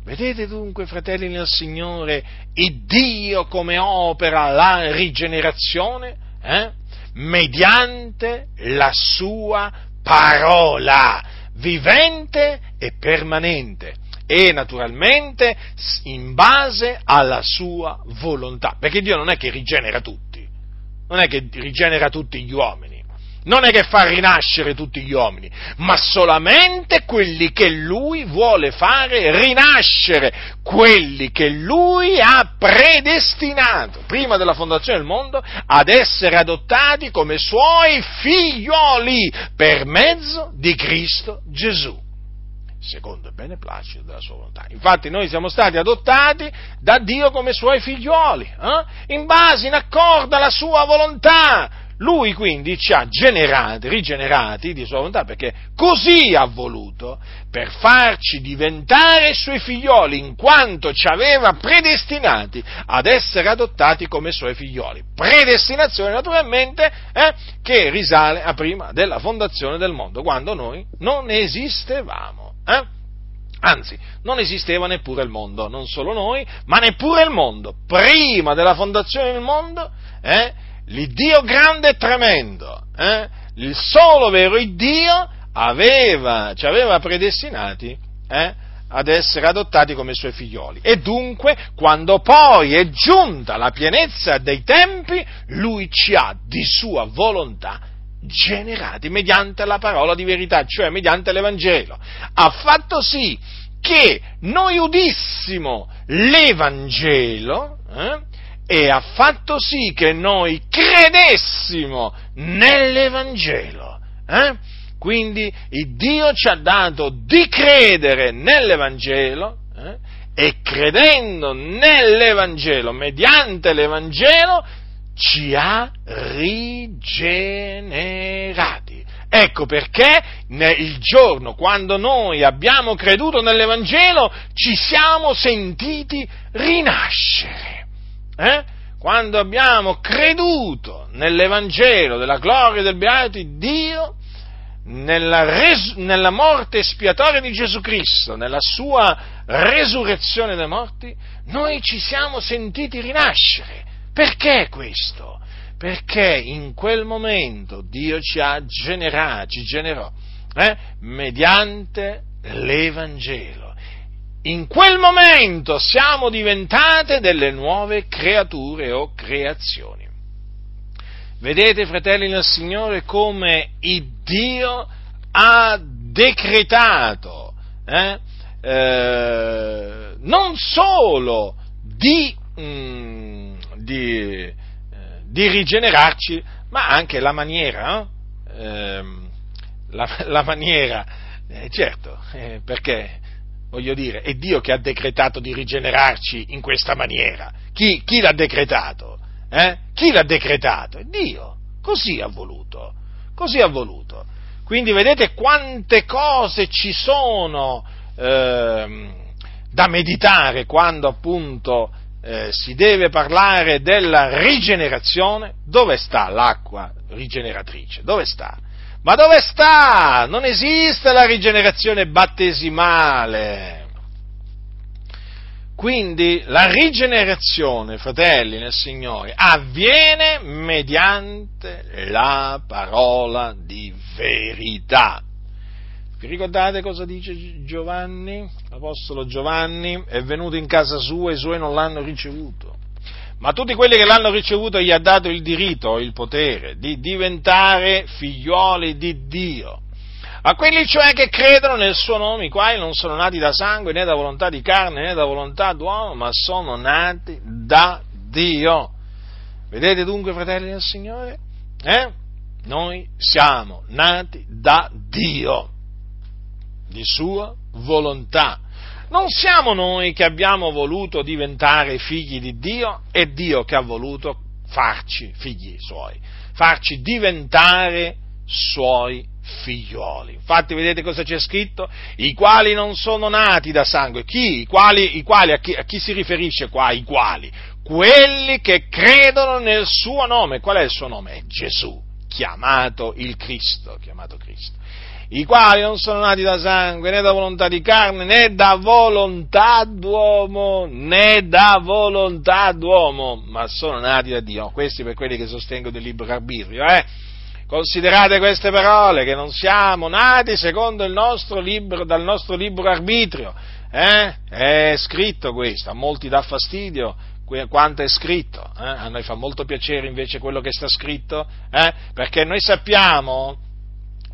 Speaker 1: Vedete dunque, fratelli nel Signore, il Dio come opera la rigenerazione? Eh? mediante la sua parola, vivente e permanente e naturalmente in base alla sua volontà, perché Dio non è che rigenera tutti, non è che rigenera tutti gli uomini, non è che fa rinascere tutti gli uomini, ma solamente quelli che lui vuole fare rinascere, quelli che lui ha predestinato prima della fondazione del mondo ad essere adottati come suoi figlioli per mezzo di Cristo Gesù secondo il beneplacito della sua volontà. Infatti noi siamo stati adottati da Dio come suoi figlioli, eh? in base, in accordo alla sua volontà. Lui quindi ci ha generati, rigenerati di sua volontà, perché così ha voluto, per farci diventare suoi figlioli, in quanto ci aveva predestinati ad essere adottati come suoi figlioli. Predestinazione naturalmente eh, che risale a prima della fondazione del mondo, quando noi non esistevamo. Eh? Anzi, non esisteva neppure il mondo, non solo noi, ma neppure il mondo. Prima della fondazione del mondo, eh, l'Iddio grande e tremendo, eh, il solo vero Iddio aveva, ci aveva predestinati eh, ad essere adottati come suoi figlioli. E dunque, quando poi è giunta la pienezza dei tempi, lui ci ha di sua volontà generati mediante la parola di verità, cioè mediante l'Evangelo. Ha fatto sì che noi udissimo l'Evangelo eh, e ha fatto sì che noi credessimo nell'Evangelo. Eh? Quindi Dio ci ha dato di credere nell'Evangelo eh? e credendo nell'Evangelo, mediante l'Evangelo, ci ha rigenerati. Ecco perché il giorno quando noi abbiamo creduto nell'Evangelo ci siamo sentiti rinascere. Eh? Quando abbiamo creduto nell'Evangelo della gloria del beato Dio, nella, res- nella morte espiatoria di Gesù Cristo, nella sua resurrezione dai morti, noi ci siamo sentiti rinascere. Perché questo? Perché in quel momento Dio ci ha generato, ci generò, eh, mediante l'Evangelo. In quel momento siamo diventate delle nuove creature o creazioni. Vedete, fratelli del Signore, come il Dio ha decretato eh, eh, non solo di, mm, di, eh, di, rigenerarci, ma anche la maniera, eh, la, [LAUGHS] la, maniera, eh, certo, eh, perché voglio dire, è Dio che ha decretato di rigenerarci in questa maniera. Chi, chi l'ha decretato? Eh? Chi l'ha decretato? È Dio. Così ha voluto. Così ha voluto. Quindi vedete quante cose ci sono eh, da meditare quando appunto eh, si deve parlare della rigenerazione. Dove sta l'acqua rigeneratrice? Dove sta? Ma dove sta? Non esiste la rigenerazione battesimale. Quindi la rigenerazione, fratelli nel Signore, avviene mediante la parola di verità. Vi ricordate cosa dice Giovanni? L'Apostolo Giovanni è venuto in casa sua e i suoi non l'hanno ricevuto. Ma tutti quelli che l'hanno ricevuto gli ha dato il diritto, il potere di diventare figlioli di Dio a quelli cioè che credono nel suo nome, i quali non sono nati da sangue né da volontà di carne né da volontà d'uomo, ma sono nati da Dio. Vedete dunque, fratelli del Signore? Eh? Noi siamo nati da Dio, di sua volontà. Non siamo noi che abbiamo voluto diventare figli di Dio, è Dio che ha voluto farci figli suoi, farci diventare suoi figlioli. Infatti vedete cosa c'è scritto? I quali non sono nati da sangue. Chi? I quali, i quali a, chi, a chi si riferisce qua? I quali? Quelli che credono nel suo nome. Qual è il suo nome? È Gesù, chiamato il Cristo, chiamato Cristo. I quali non sono nati da sangue, né da volontà di carne, né da volontà d'uomo, né da volontà d'uomo, ma sono nati da Dio. Questi per quelli che sostengono il libero arbitrio, eh? Considerate queste parole, che non siamo nati secondo il nostro libro, dal nostro libro arbitrio. Eh? È scritto questo, a molti dà fastidio quanto è scritto, eh? a noi fa molto piacere invece quello che sta scritto, eh? perché noi sappiamo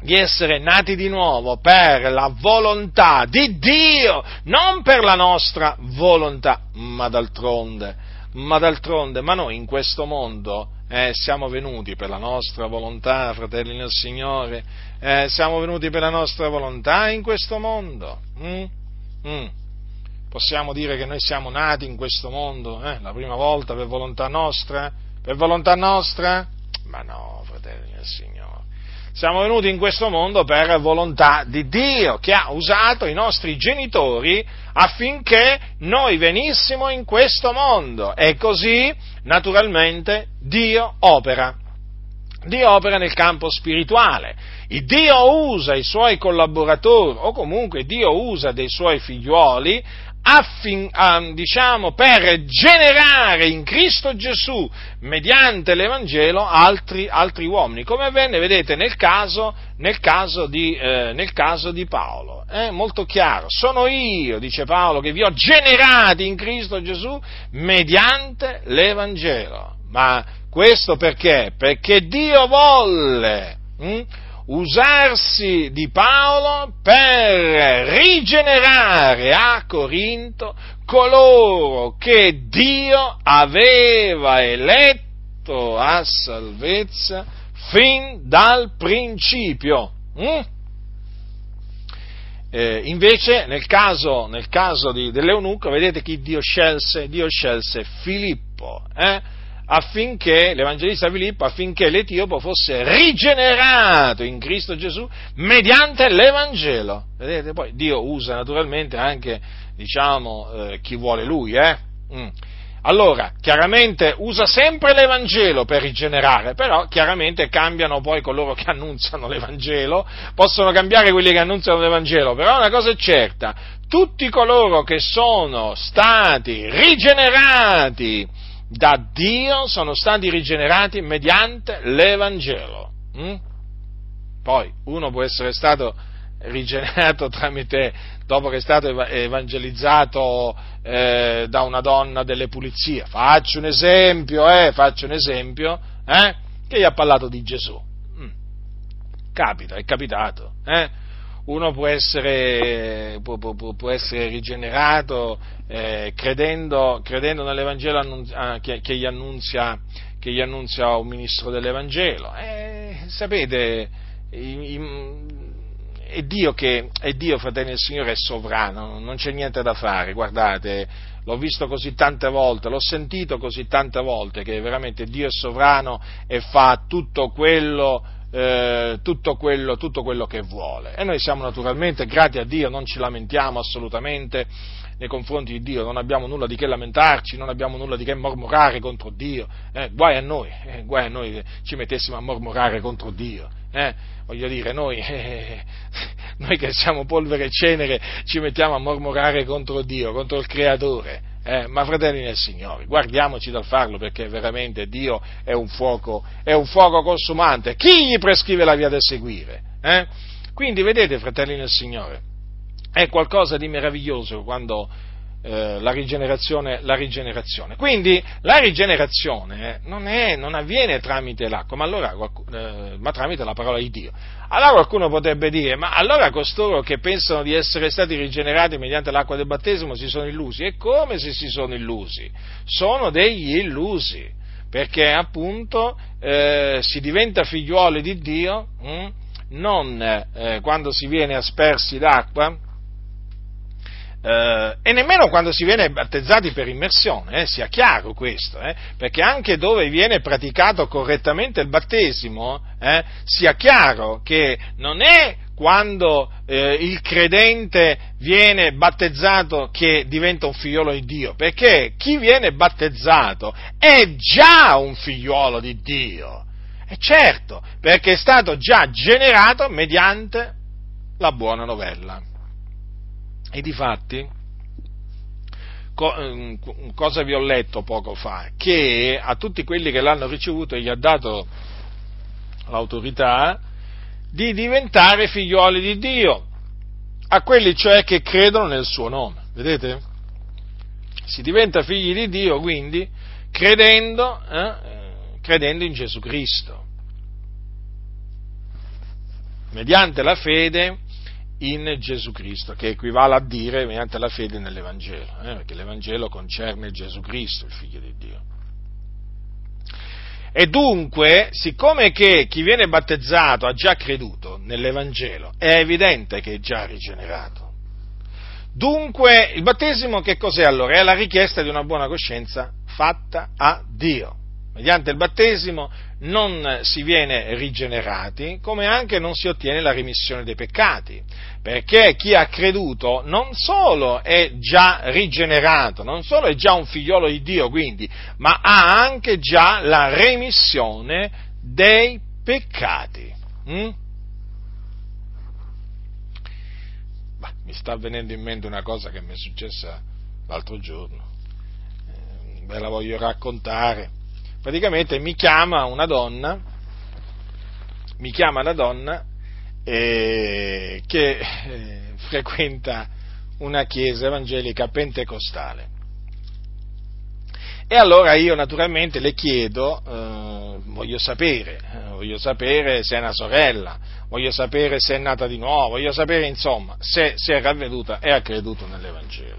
Speaker 1: di essere nati di nuovo per la volontà di Dio, non per la nostra volontà, ma d'altronde, ma d'altronde, ma noi in questo mondo eh, siamo venuti per la nostra volontà, fratelli nel Signore, eh, siamo venuti per la nostra volontà in questo mondo. Mm? Mm. Possiamo dire che noi siamo nati in questo mondo, eh, la prima volta per volontà nostra? Per volontà nostra? Ma no, fratelli del Signore. Siamo venuti in questo mondo per volontà di Dio, che ha usato i nostri genitori affinché noi venissimo in questo mondo. E così, naturalmente, Dio opera. Dio opera nel campo spirituale. Il Dio usa i suoi collaboratori o comunque Dio usa dei suoi figliuoli affin, um, diciamo, per generare in Cristo Gesù, mediante l'Evangelo, altri, altri uomini, come avvenne, vedete, nel caso, nel caso, di, eh, nel caso di, Paolo. È molto chiaro, sono io, dice Paolo, che vi ho generati in Cristo Gesù mediante l'Evangelo. Ma questo perché? Perché Dio volle. Hm? Usarsi di Paolo per rigenerare a Corinto coloro che Dio aveva eletto a salvezza fin dal principio. Mm? Eh, invece nel caso, nel caso di, dell'eunuco, vedete chi Dio scelse? Dio scelse Filippo. Eh? Affinché, l'Evangelista Filippo, affinché l'Etiopo fosse rigenerato in Cristo Gesù mediante l'Evangelo. Vedete, poi Dio usa naturalmente anche, diciamo, eh, chi vuole Lui, eh? Mm. Allora, chiaramente usa sempre l'Evangelo per rigenerare, però chiaramente cambiano poi coloro che annunziano l'Evangelo, possono cambiare quelli che annunziano l'Evangelo, però una cosa è certa, tutti coloro che sono stati rigenerati da Dio sono stati rigenerati mediante l'Evangelo. Mm? Poi uno può essere stato rigenerato [LAUGHS] tramite, dopo che è stato evangelizzato eh, da una donna delle pulizie. Faccio un esempio, eh, faccio un esempio, eh, che gli ha parlato di Gesù. Mm. Capita, è capitato, eh? Uno può essere, può, può, può essere rigenerato eh, credendo, credendo, nell'Evangelo annunzi, ah, che, che, gli annunzia, che, gli annunzia, un ministro dell'Evangelo. Eh, sapete, i, i, è, Dio che, è Dio, fratelli del Signore, è sovrano, non c'è niente da fare, guardate, l'ho visto così tante volte, l'ho sentito così tante volte che veramente Dio è sovrano e fa tutto quello eh, tutto, quello, tutto quello che vuole. E noi siamo naturalmente grati a Dio, non ci lamentiamo assolutamente nei confronti di Dio, non abbiamo nulla di che lamentarci, non abbiamo nulla di che mormorare contro Dio, eh, guai a noi, eh, guai a noi ci mettessimo a mormorare contro Dio, eh, voglio dire, noi, eh, noi, che siamo polvere e cenere ci mettiamo a mormorare contro Dio, contro il Creatore, eh, ma fratelli nel Signore, guardiamoci dal farlo perché veramente Dio è un fuoco, è un fuoco consumante. Chi gli prescrive la via da seguire? Eh? Quindi vedete, fratelli nel Signore, è qualcosa di meraviglioso quando eh, la, rigenerazione, la, rigenerazione, Quindi la rigenerazione non, è, non avviene tramite l'acqua, ma, allora, eh, ma, tramite la parola di Dio. Allora qualcuno potrebbe dire, ma allora costoro che pensano di essere stati rigenerati mediante l'acqua del battesimo si sono illusi. E come se si sono illusi? Sono degli illusi, perché appunto eh, si diventa figliuoli di Dio mh, hm, non eh, quando si viene aspersi d'acqua, eh, e nemmeno quando si viene battezzati per immersione, eh, sia chiaro questo, eh, perché anche dove viene praticato correttamente il battesimo, eh, sia chiaro che non è quando eh, il credente viene battezzato che diventa un figliolo di Dio, perché chi viene battezzato è già un figliolo di Dio. E certo, perché è stato già generato mediante la buona novella. E di fatti, ehm, cosa vi ho letto poco fa? Che a tutti quelli che l'hanno ricevuto gli ha dato l'autorità di diventare figlioli di Dio, a quelli cioè che credono nel suo nome. Vedete? Si diventa figli di Dio quindi credendo, eh, credendo in Gesù Cristo. Mediante la fede in Gesù Cristo, che equivale a dire mediante la fede nell'Evangelo, eh, perché l'Evangelo concerne Gesù Cristo, il Figlio di Dio. E dunque, siccome che chi viene battezzato ha già creduto nell'Evangelo, è evidente che è già rigenerato. Dunque, il battesimo che cos'è allora? È la richiesta di una buona coscienza fatta a Dio. Mediante il battesimo non si viene rigenerati, come anche non si ottiene la remissione dei peccati, perché chi ha creduto non solo è già rigenerato, non solo è già un figliolo di Dio, quindi, ma ha anche già la remissione dei peccati. Mm? Bah, mi sta venendo in mente una cosa che mi è successa l'altro giorno, eh, ve la voglio raccontare praticamente mi chiama una donna, mi chiama una donna eh, che eh, frequenta una chiesa evangelica pentecostale. E allora io naturalmente le chiedo, eh, voglio sapere, eh, voglio sapere se è una sorella, voglio sapere se è nata di nuovo, voglio sapere insomma se si è ravveduta e ha creduto nell'Evangelo.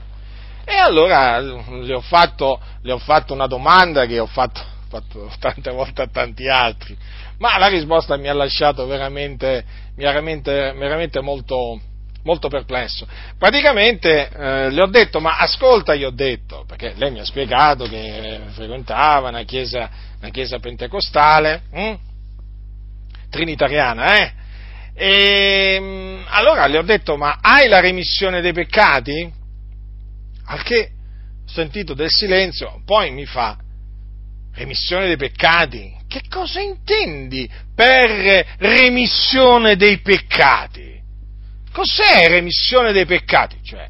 Speaker 1: E allora le ho fatto, le ho fatto una domanda che ho fatto fatto [LAUGHS] tante volte a tanti altri, ma la risposta mi ha lasciato veramente, veramente, veramente molto, molto perplesso. Praticamente eh, le ho detto, ma ascolta, gli ho detto, perché lei mi ha spiegato che frequentava una chiesa, una chiesa pentecostale, hm? trinitariana, eh? E mm, allora le ho detto, ma hai la remissione dei peccati? Al che sentito del silenzio, poi mi fa, remissione dei peccati. Che cosa intendi per remissione dei peccati? Cos'è remissione dei peccati? Cioè,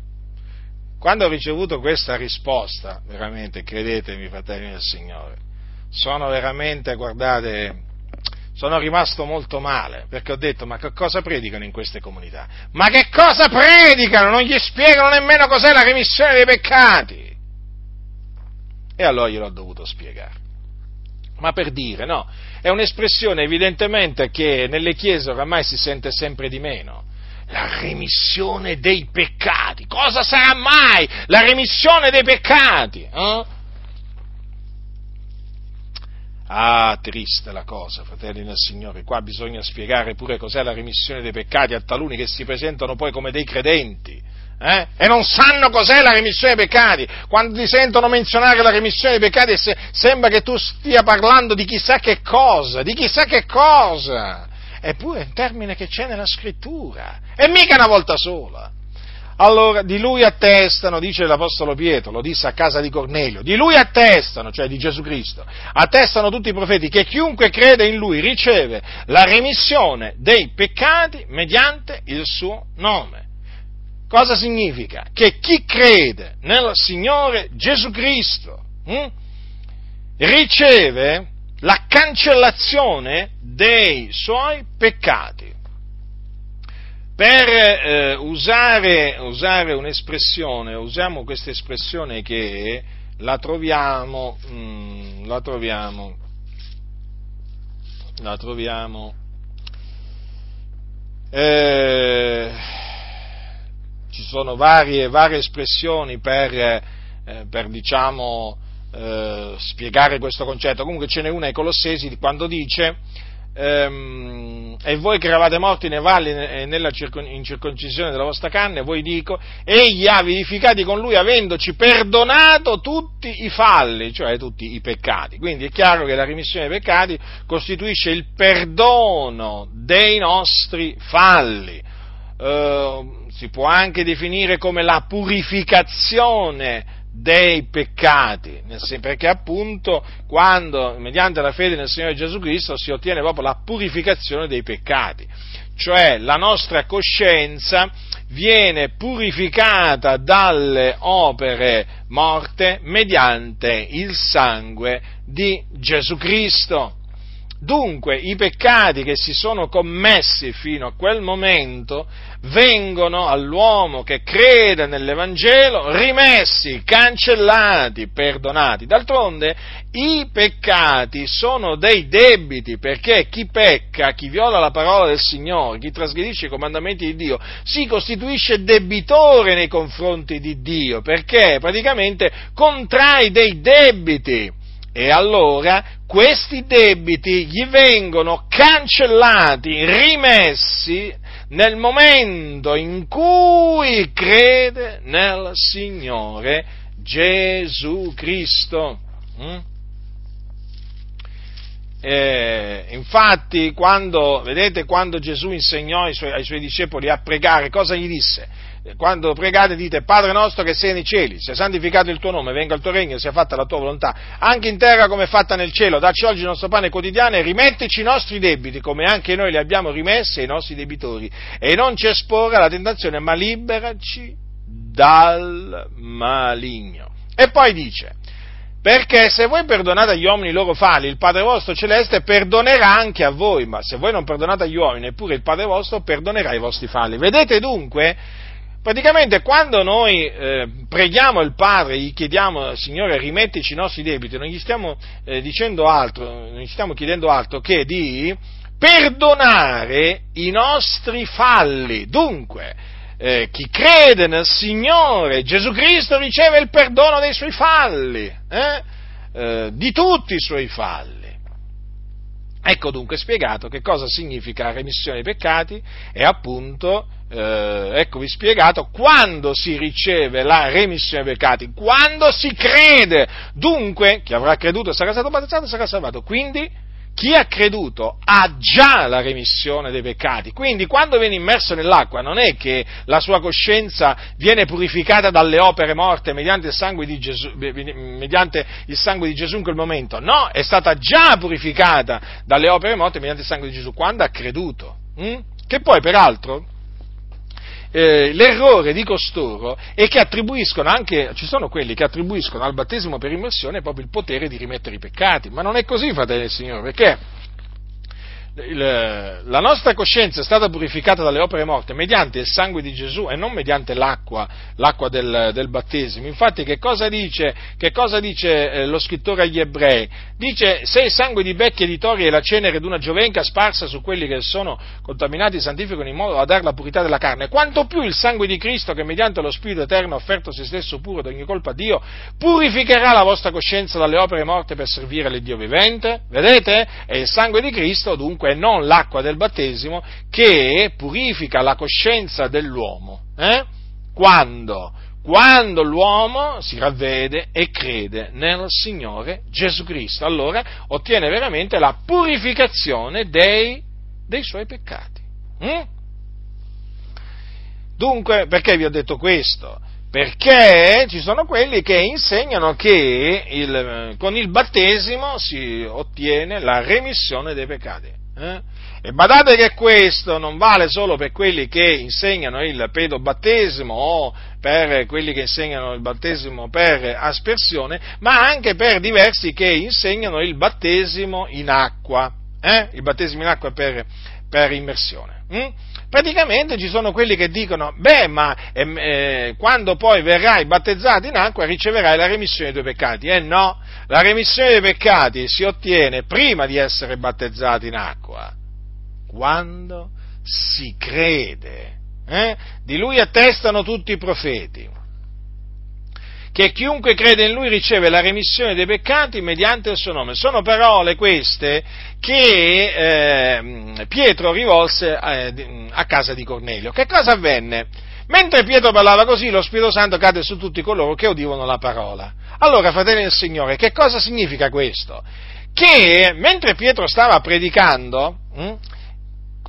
Speaker 1: quando ho ricevuto questa risposta, veramente, credetemi, fratelli del Signore, sono veramente, guardate, sono rimasto molto male, perché ho detto, ma che cosa predicano in queste comunità? Ma che cosa predicano? Non gli spiegano nemmeno cos'è la remissione dei peccati. E allora gliel'ho dovuto spiegare ma per dire, no, è un'espressione evidentemente che nelle chiese oramai si sente sempre di meno. La remissione dei peccati. Cosa sarà mai la remissione dei peccati? Eh? Ah, triste la cosa, fratelli del Signore. Qua bisogna spiegare pure cos'è la remissione dei peccati a taluni che si presentano poi come dei credenti eh? e non sanno cos'è la remissione dei peccati. Quando ti sentono menzionare la remissione dei peccati se, sembra che tu stia parlando di chissà che cosa, di chissà che cosa. Eppure è un termine che c'è nella scrittura, e mica una volta sola. Allora, di lui attestano, dice l'Apostolo Pietro, lo disse a casa di Cornelio, di lui attestano, cioè di Gesù Cristo, attestano tutti i profeti che chiunque crede in lui riceve la remissione dei peccati mediante il suo nome. Cosa significa? Che chi crede nel Signore Gesù Cristo hm, riceve la cancellazione dei suoi peccati. Per eh, usare, usare, un'espressione, usiamo questa espressione che la troviamo, mm, la troviamo, la troviamo, eh, ci sono varie, varie espressioni per, eh, per diciamo, eh, spiegare questo concetto. Comunque ce n'è una ai Colossesi quando dice ehm, e voi che eravate morti nei valli e nella incirconcisione della vostra carne, voi dico, egli ha vivificati con lui avendoci perdonato tutti i falli, cioè tutti i peccati. Quindi è chiaro che la remissione dei peccati costituisce il perdono dei nostri falli. Uh, si può anche definire come la purificazione dei peccati, perché appunto quando mediante la fede nel Signore Gesù Cristo si ottiene proprio la purificazione dei peccati, cioè la nostra coscienza viene purificata dalle opere morte mediante il sangue di Gesù Cristo. Dunque i peccati che si sono commessi fino a quel momento vengono all'uomo che crede nell'Evangelo rimessi, cancellati, perdonati. D'altronde i peccati sono dei debiti perché chi pecca, chi viola la parola del Signore, chi trasgredisce i comandamenti di Dio, si costituisce debitore nei confronti di Dio perché praticamente contrae dei debiti. E allora questi debiti gli vengono cancellati, rimessi nel momento in cui crede nel Signore Gesù Cristo. Mm? Eh, infatti, quando, vedete, quando Gesù insegnò ai suoi, ai suoi, discepoli a pregare, cosa gli disse? Quando pregate dite Padre nostro che sei nei cieli, sia santificato il tuo nome, venga il tuo regno, sia fatta la tua volontà, anche in terra come è fatta nel cielo, dacci oggi il nostro pane quotidiano e rimettici i nostri debiti, come anche noi li abbiamo rimessi ai nostri debitori, e non ci esporre alla tentazione, ma liberaci dal maligno. E poi dice, perché se voi perdonate agli uomini i loro falli, il Padre vostro celeste perdonerà anche a voi, ma se voi non perdonate agli uomini, neppure il Padre vostro perdonerà i vostri falli. Vedete dunque, praticamente quando noi eh, preghiamo il Padre, gli chiediamo, Signore, rimettici i nostri debiti, non gli stiamo eh, dicendo altro, non gli stiamo chiedendo altro che di perdonare i nostri falli. Dunque, eh, chi crede nel Signore Gesù Cristo riceve il perdono dei suoi falli, eh? Eh, di tutti i suoi falli. Ecco dunque spiegato che cosa significa la remissione dei peccati e appunto eh, eccovi spiegato quando si riceve la remissione dei peccati, quando si crede. Dunque, chi avrà creduto sarà stato battezzato sarà salvato. Quindi, chi ha creduto ha già la remissione dei peccati, quindi quando viene immerso nell'acqua non è che la sua coscienza viene purificata dalle opere morte mediante il sangue di Gesù, il sangue di Gesù in quel momento, no, è stata già purificata dalle opere morte mediante il sangue di Gesù quando ha creduto, hm? che poi peraltro eh, l'errore di costoro è che attribuiscono anche, ci sono quelli che attribuiscono al battesimo per immersione proprio il potere di rimettere i peccati, ma non è così, fratelli del Signore, perché il, la nostra coscienza è stata purificata dalle opere morte mediante il sangue di Gesù e non mediante l'acqua, l'acqua del, del, battesimo. Infatti che cosa dice, che cosa dice eh, lo scrittore agli ebrei? Dice se il sangue di becchi e di tori e la cenere d'una giovenca sparsa su quelli che sono contaminati santificano in modo da dare la purità della carne, quanto più il sangue di Cristo che mediante lo Spirito Eterno ha offerto se stesso puro da ogni colpa a Dio, purificherà la vostra coscienza dalle opere morte per servire l'Iddio vivente? Vedete? E il sangue di Cristo dunque e non l'acqua del battesimo che purifica la coscienza dell'uomo. Eh? Quando? Quando l'uomo si ravvede e crede nel Signore Gesù Cristo, allora ottiene veramente la purificazione dei, dei suoi peccati. Mm? Dunque, perché vi ho detto questo? Perché ci sono quelli che insegnano che il, con il battesimo si ottiene la remissione dei peccati. Eh? E badate che questo non vale solo per quelli che insegnano il pedobattesimo o per quelli che insegnano il battesimo per aspersione, ma anche per diversi che insegnano il battesimo in acqua, eh? il battesimo in acqua per, per immersione. Hm? Praticamente ci sono quelli che dicono, beh, ma eh, eh, quando poi verrai battezzato in acqua riceverai la remissione dei tuoi peccati. Eh no, la remissione dei peccati si ottiene prima di essere battezzato in acqua, quando si crede. Eh? Di lui attestano tutti i profeti che chiunque crede in lui riceve la remissione dei peccati mediante il suo nome. Sono parole queste che eh, Pietro rivolse eh, a casa di Cornelio. Che cosa avvenne? Mentre Pietro parlava così, lo Spirito Santo cade su tutti coloro che udivano la parola. Allora, fratelli del Signore, che cosa significa questo? Che mentre Pietro stava predicando, hm,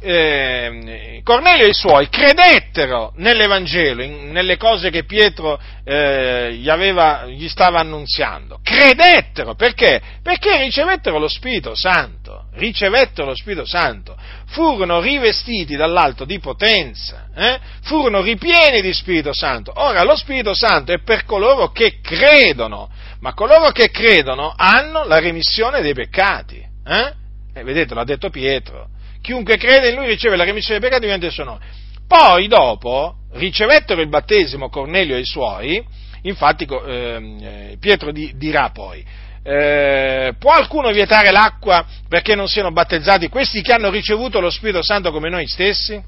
Speaker 1: eh, Cornelio e i suoi credettero nell'Evangelo, in, nelle cose che Pietro eh, gli, aveva, gli, stava annunziando. Credettero, perché? Perché ricevettero lo Spirito Santo, ricevettero lo Spirito Santo, furono rivestiti dall'alto di potenza, eh? furono ripieni di Spirito Santo. Ora, lo Spirito Santo è per coloro che credono, ma coloro che credono hanno la remissione dei peccati. Eh? eh vedete, l'ha detto Pietro chiunque crede in lui riceve la remissione dei peccati mediante il suo nome. Poi, dopo, ricevettero il battesimo Cornelio e i suoi, infatti ehm, eh, Pietro di, dirà poi, eh, può qualcuno vietare l'acqua perché non siano battezzati questi che hanno ricevuto lo Spirito Santo come noi stessi?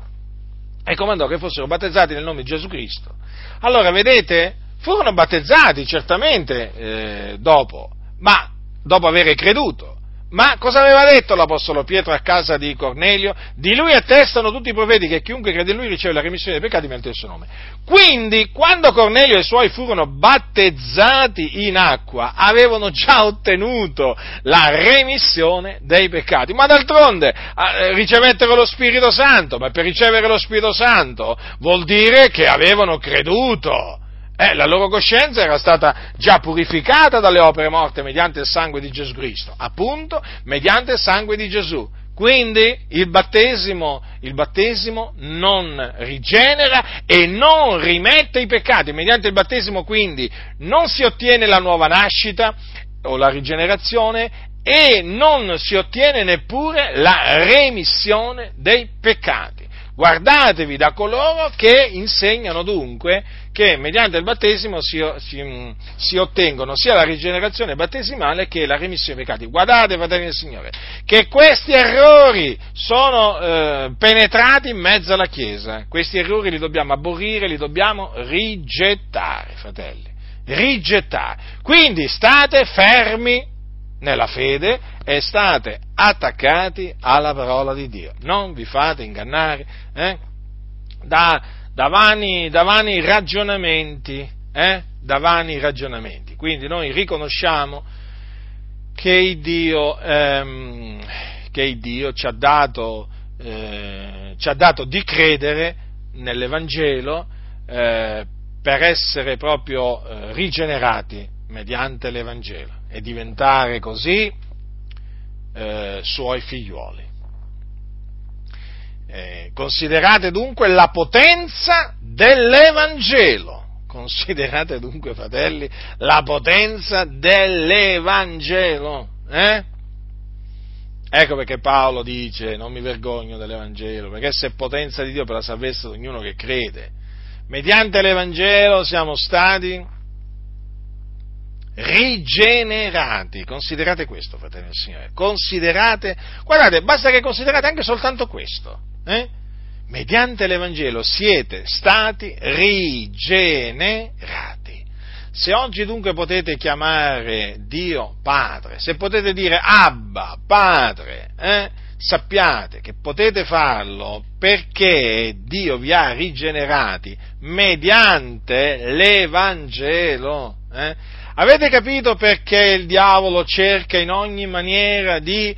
Speaker 1: E comandò che fossero battezzati nel nome di Gesù Cristo. Allora, vedete, furono battezzati certamente eh, dopo, ma dopo aver creduto Ma cosa aveva detto l'Apostolo Pietro a casa di Cornelio? Di lui attestano tutti i profeti che chiunque crede in lui riceve la remissione dei peccati mediante il suo nome. Quindi, quando Cornelio e i suoi furono battezzati in acqua, avevano già ottenuto la remissione dei peccati. Ma d'altronde eh, ricevettero lo Spirito Santo, ma per ricevere lo Spirito Santo vuol dire che avevano creduto eh, la loro coscienza era stata già purificata dalle opere morte mediante il sangue di Gesù Cristo, appunto mediante il sangue di Gesù. Quindi il battesimo, il battesimo non rigenera e non rimette i peccati. Mediante il battesimo quindi non si ottiene la nuova nascita o la rigenerazione e non si ottiene neppure la remissione dei peccati. Guardatevi da coloro che insegnano dunque che mediante il battesimo si, si, si, ottengono sia la rigenerazione battesimale che la remissione dei peccati. Guardate, fratelli del Signore, che questi errori sono eh, penetrati in mezzo alla Chiesa. Questi errori li dobbiamo aborrire, li dobbiamo rigettare, fratelli. Rigettare. Quindi state fermi nella fede e state attaccati alla parola di Dio. Non vi fate ingannare eh, da, da, vani, ragionamenti, eh, da ragionamenti. Quindi noi riconosciamo che Dio, ehm, che Dio ci, ha dato, eh, ci, ha dato, di credere nell'Evangelo eh, per essere proprio eh, rigenerati mediante l'Evangelo e diventare così eh, suoi figliuoli. Eh, considerate dunque la potenza dell'Evangelo. Considerate dunque, fratelli, la potenza dell'Evangelo. Eh? Ecco perché Paolo dice, non mi vergogno dell'Evangelo, perché se è potenza di Dio per la salvezza di ognuno che crede. Mediante l'Evangelo siamo stati rigenerati. Considerate questo, fratelli del Signore. Considerate, guardate, basta che considerate anche soltanto questo. Eh? Mediante l'Evangelo siete stati rigenerati. Se oggi dunque potete chiamare Dio Padre, se potete dire Abba, Padre, eh, sappiate che potete farlo perché Dio vi ha rigenerati mediante l'Evangelo. Eh? Avete capito perché il diavolo cerca in ogni maniera di eh,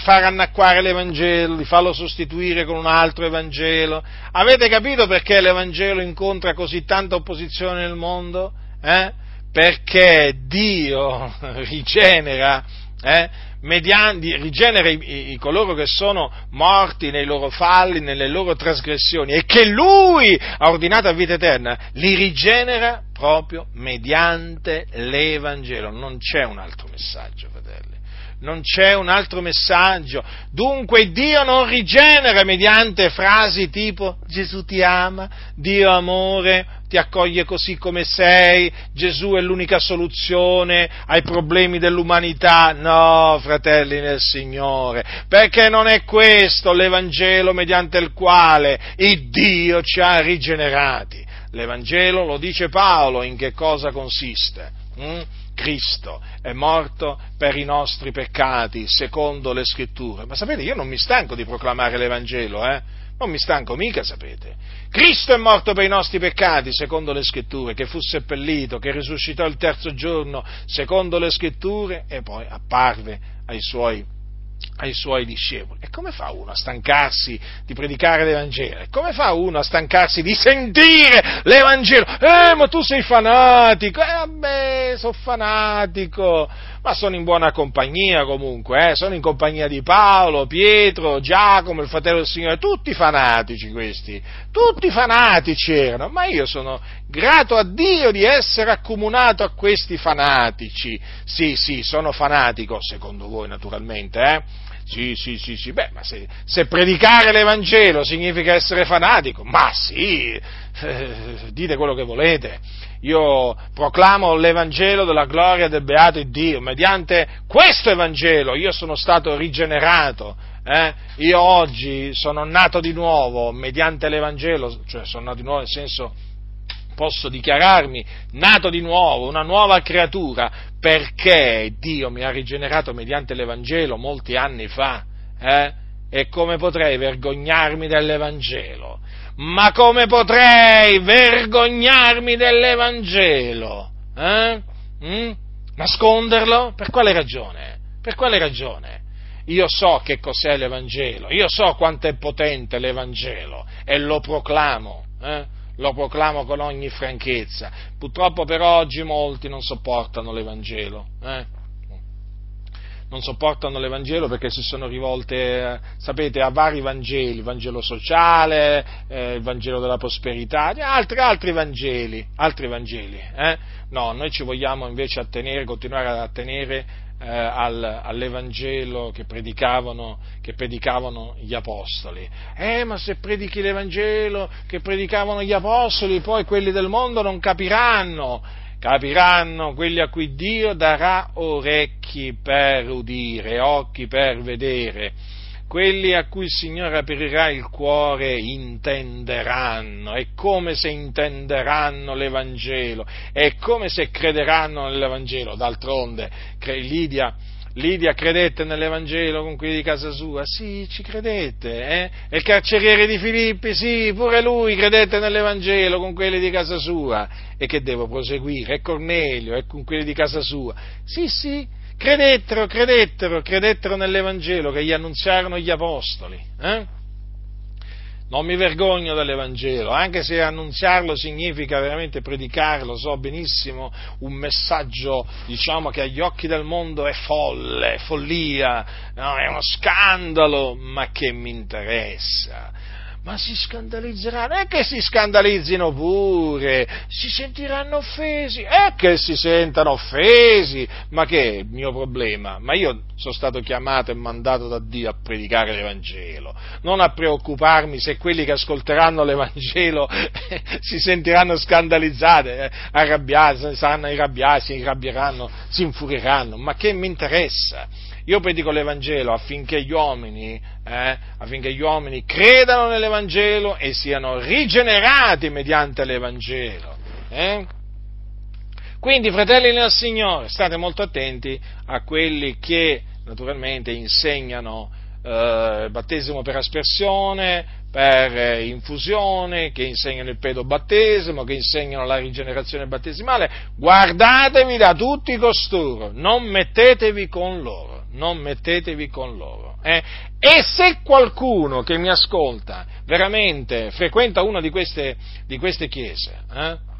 Speaker 1: far annacquare l'Evangelo, di farlo sostituire con un altro Evangelo? Avete capito perché l'Evangelo incontra così tanta opposizione nel mondo? Eh? Perché Dio [LAUGHS] rigenera eh, mediante, rigenera i, i, coloro che sono morti nei loro falli, nelle loro trasgressioni e che Lui ha ordinato a vita eterna, li rigenera proprio mediante l'Evangelo. Non c'è un altro messaggio, fratelli non c'è un altro messaggio. Dunque Dio non rigenera mediante frasi tipo Gesù ti ama, Dio amore, ti accoglie così come sei, Gesù è l'unica soluzione ai problemi dell'umanità. No, fratelli nel Signore, perché non è questo l'Evangelo mediante il quale il Dio ci ha rigenerati. L'Evangelo, lo dice Paolo, in che cosa consiste? Mm? Cristo è morto per i nostri peccati, secondo le scritture. Ma sapete, io non mi stanco di proclamare l'Evangelo, eh? Non mi stanco mica, sapete. Cristo è morto per i nostri peccati, secondo le scritture, che fu seppellito, che risuscitò il terzo giorno, secondo le scritture, e poi apparve ai suoi ai suoi discepoli. E come fa uno a stancarsi di predicare l'Evangelo? E come fa uno a stancarsi di sentire l'Evangelo? Eh, ma tu sei fanatico! Eh, vabbè, sono fanatico! Ma sono in buona compagnia comunque, eh? sono in compagnia di Paolo, Pietro, Giacomo, il fratello del Signore, tutti fanatici questi, tutti fanatici erano, ma io sono grato a Dio di essere accomunato a questi fanatici. Sì, sì, sono fanatico, secondo voi naturalmente, eh? Sì, sì, sì, sì, beh, ma se, se, predicare l'Evangelo significa essere fanatico, ma sì, eh, dite quello che volete. Io proclamo l'Evangelo della gloria del beato Dio, mediante questo Evangelo io sono stato rigenerato, eh? io oggi sono nato di nuovo mediante l'Evangelo, cioè sono nato di nuovo nel senso posso dichiararmi nato di nuovo, una nuova creatura, perché Dio mi ha rigenerato mediante l'Evangelo molti anni fa. Eh? E come potrei vergognarmi dell'Evangelo? Ma come potrei vergognarmi dell'Evangelo? Eh? Mm? Nasconderlo? Per quale ragione? Per quale ragione? Io so che cos'è l'Evangelo, io so quanto è potente l'Evangelo e lo proclamo. Eh? Lo proclamo con ogni franchezza. Purtroppo per oggi molti non sopportano l'Evangelo. Eh? Non sopportano l'Evangelo perché si sono rivolte, eh, sapete, a vari Vangeli, il Vangelo sociale, eh, il Vangelo della prosperità, altri, altri Vangeli, altri Vangeli. Eh? No, noi ci vogliamo invece attenere, continuare ad attenere eh, al, all'Evangelo che predicavano, che predicavano, gli Apostoli. Eh, ma se predichi l'Evangelo che predicavano gli Apostoli, poi quelli del mondo non capiranno. Capiranno quelli a cui Dio darà orecchi per udire, occhi per vedere quelli a cui il Signore aprirà il cuore intenderanno, è come se intenderanno l'Evangelo, è come se crederanno nell'Evangelo. D'altronde, Lidia, Lidia credette nell'Evangelo con quelli di casa sua? Sì, ci credette, eh? E il carceriere di Filippi? Sì, pure lui credette nell'Evangelo con quelli di casa sua. E che devo proseguire? E Cornelio, e con quelli di casa sua? Sì, sì, Credettero, credettero, credettero nell'Evangelo che gli annunziarono gli Apostoli. Eh? Non mi vergogno dell'Evangelo, anche se annunziarlo significa veramente predicarlo, so benissimo, un messaggio, diciamo, che agli occhi del mondo è folle, è follia, no, è uno scandalo, ma che mi interessa ma si scandalizzeranno, è che si scandalizzino pure, si sentiranno offesi, è che si sentano offesi, ma che è il mio problema? Ma io sono stato chiamato e mandato da Dio a predicare l'Evangelo, non a preoccuparmi se quelli che ascolteranno l'Evangelo si sentiranno scandalizzati, eh, arrabbiati, saranno arrabbiati, si arrabbieranno, si infurieranno, ma che mi interessa? Io predico l'Evangelo affinché gli uomini, eh, affinché gli uomini credano nell'Evangelo e siano rigenerati mediante l'Evangelo. Eh? Quindi, fratelli nel Signore, state molto attenti a quelli che naturalmente insegnano eh, battesimo per aspersione, per eh, infusione, che insegnano il pedobattesimo, che insegnano la rigenerazione battesimale. Guardatevi da tutti costoro, non mettetevi con loro non mettetevi con loro. Eh? E se qualcuno che mi ascolta veramente frequenta una di queste, di queste chiese, eh?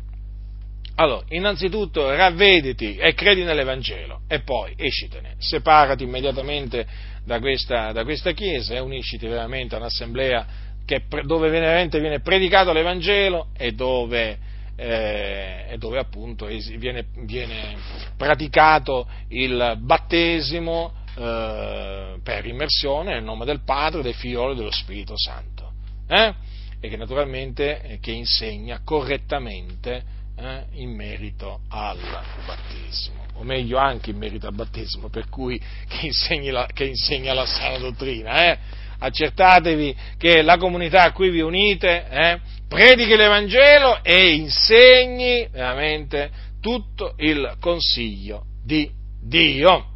Speaker 1: allora, innanzitutto ravvediti e credi nell'Evangelo e poi escitene, separati immediatamente da questa, da questa chiesa e unisciti veramente a un'assemblea che, dove veramente viene predicato l'Evangelo e dove, eh, dove appunto viene, viene praticato il battesimo eh, per immersione nel nome del Padre, del Figlio e dello Spirito Santo. Eh? E che naturalmente eh, che insegna correttamente eh, in merito al battesimo, o meglio anche in merito al battesimo, per cui che, la, che insegna la sana dottrina. Eh? Accertatevi che la comunità a cui vi unite eh, predichi l'Evangelo e insegni veramente tutto il consiglio di Dio.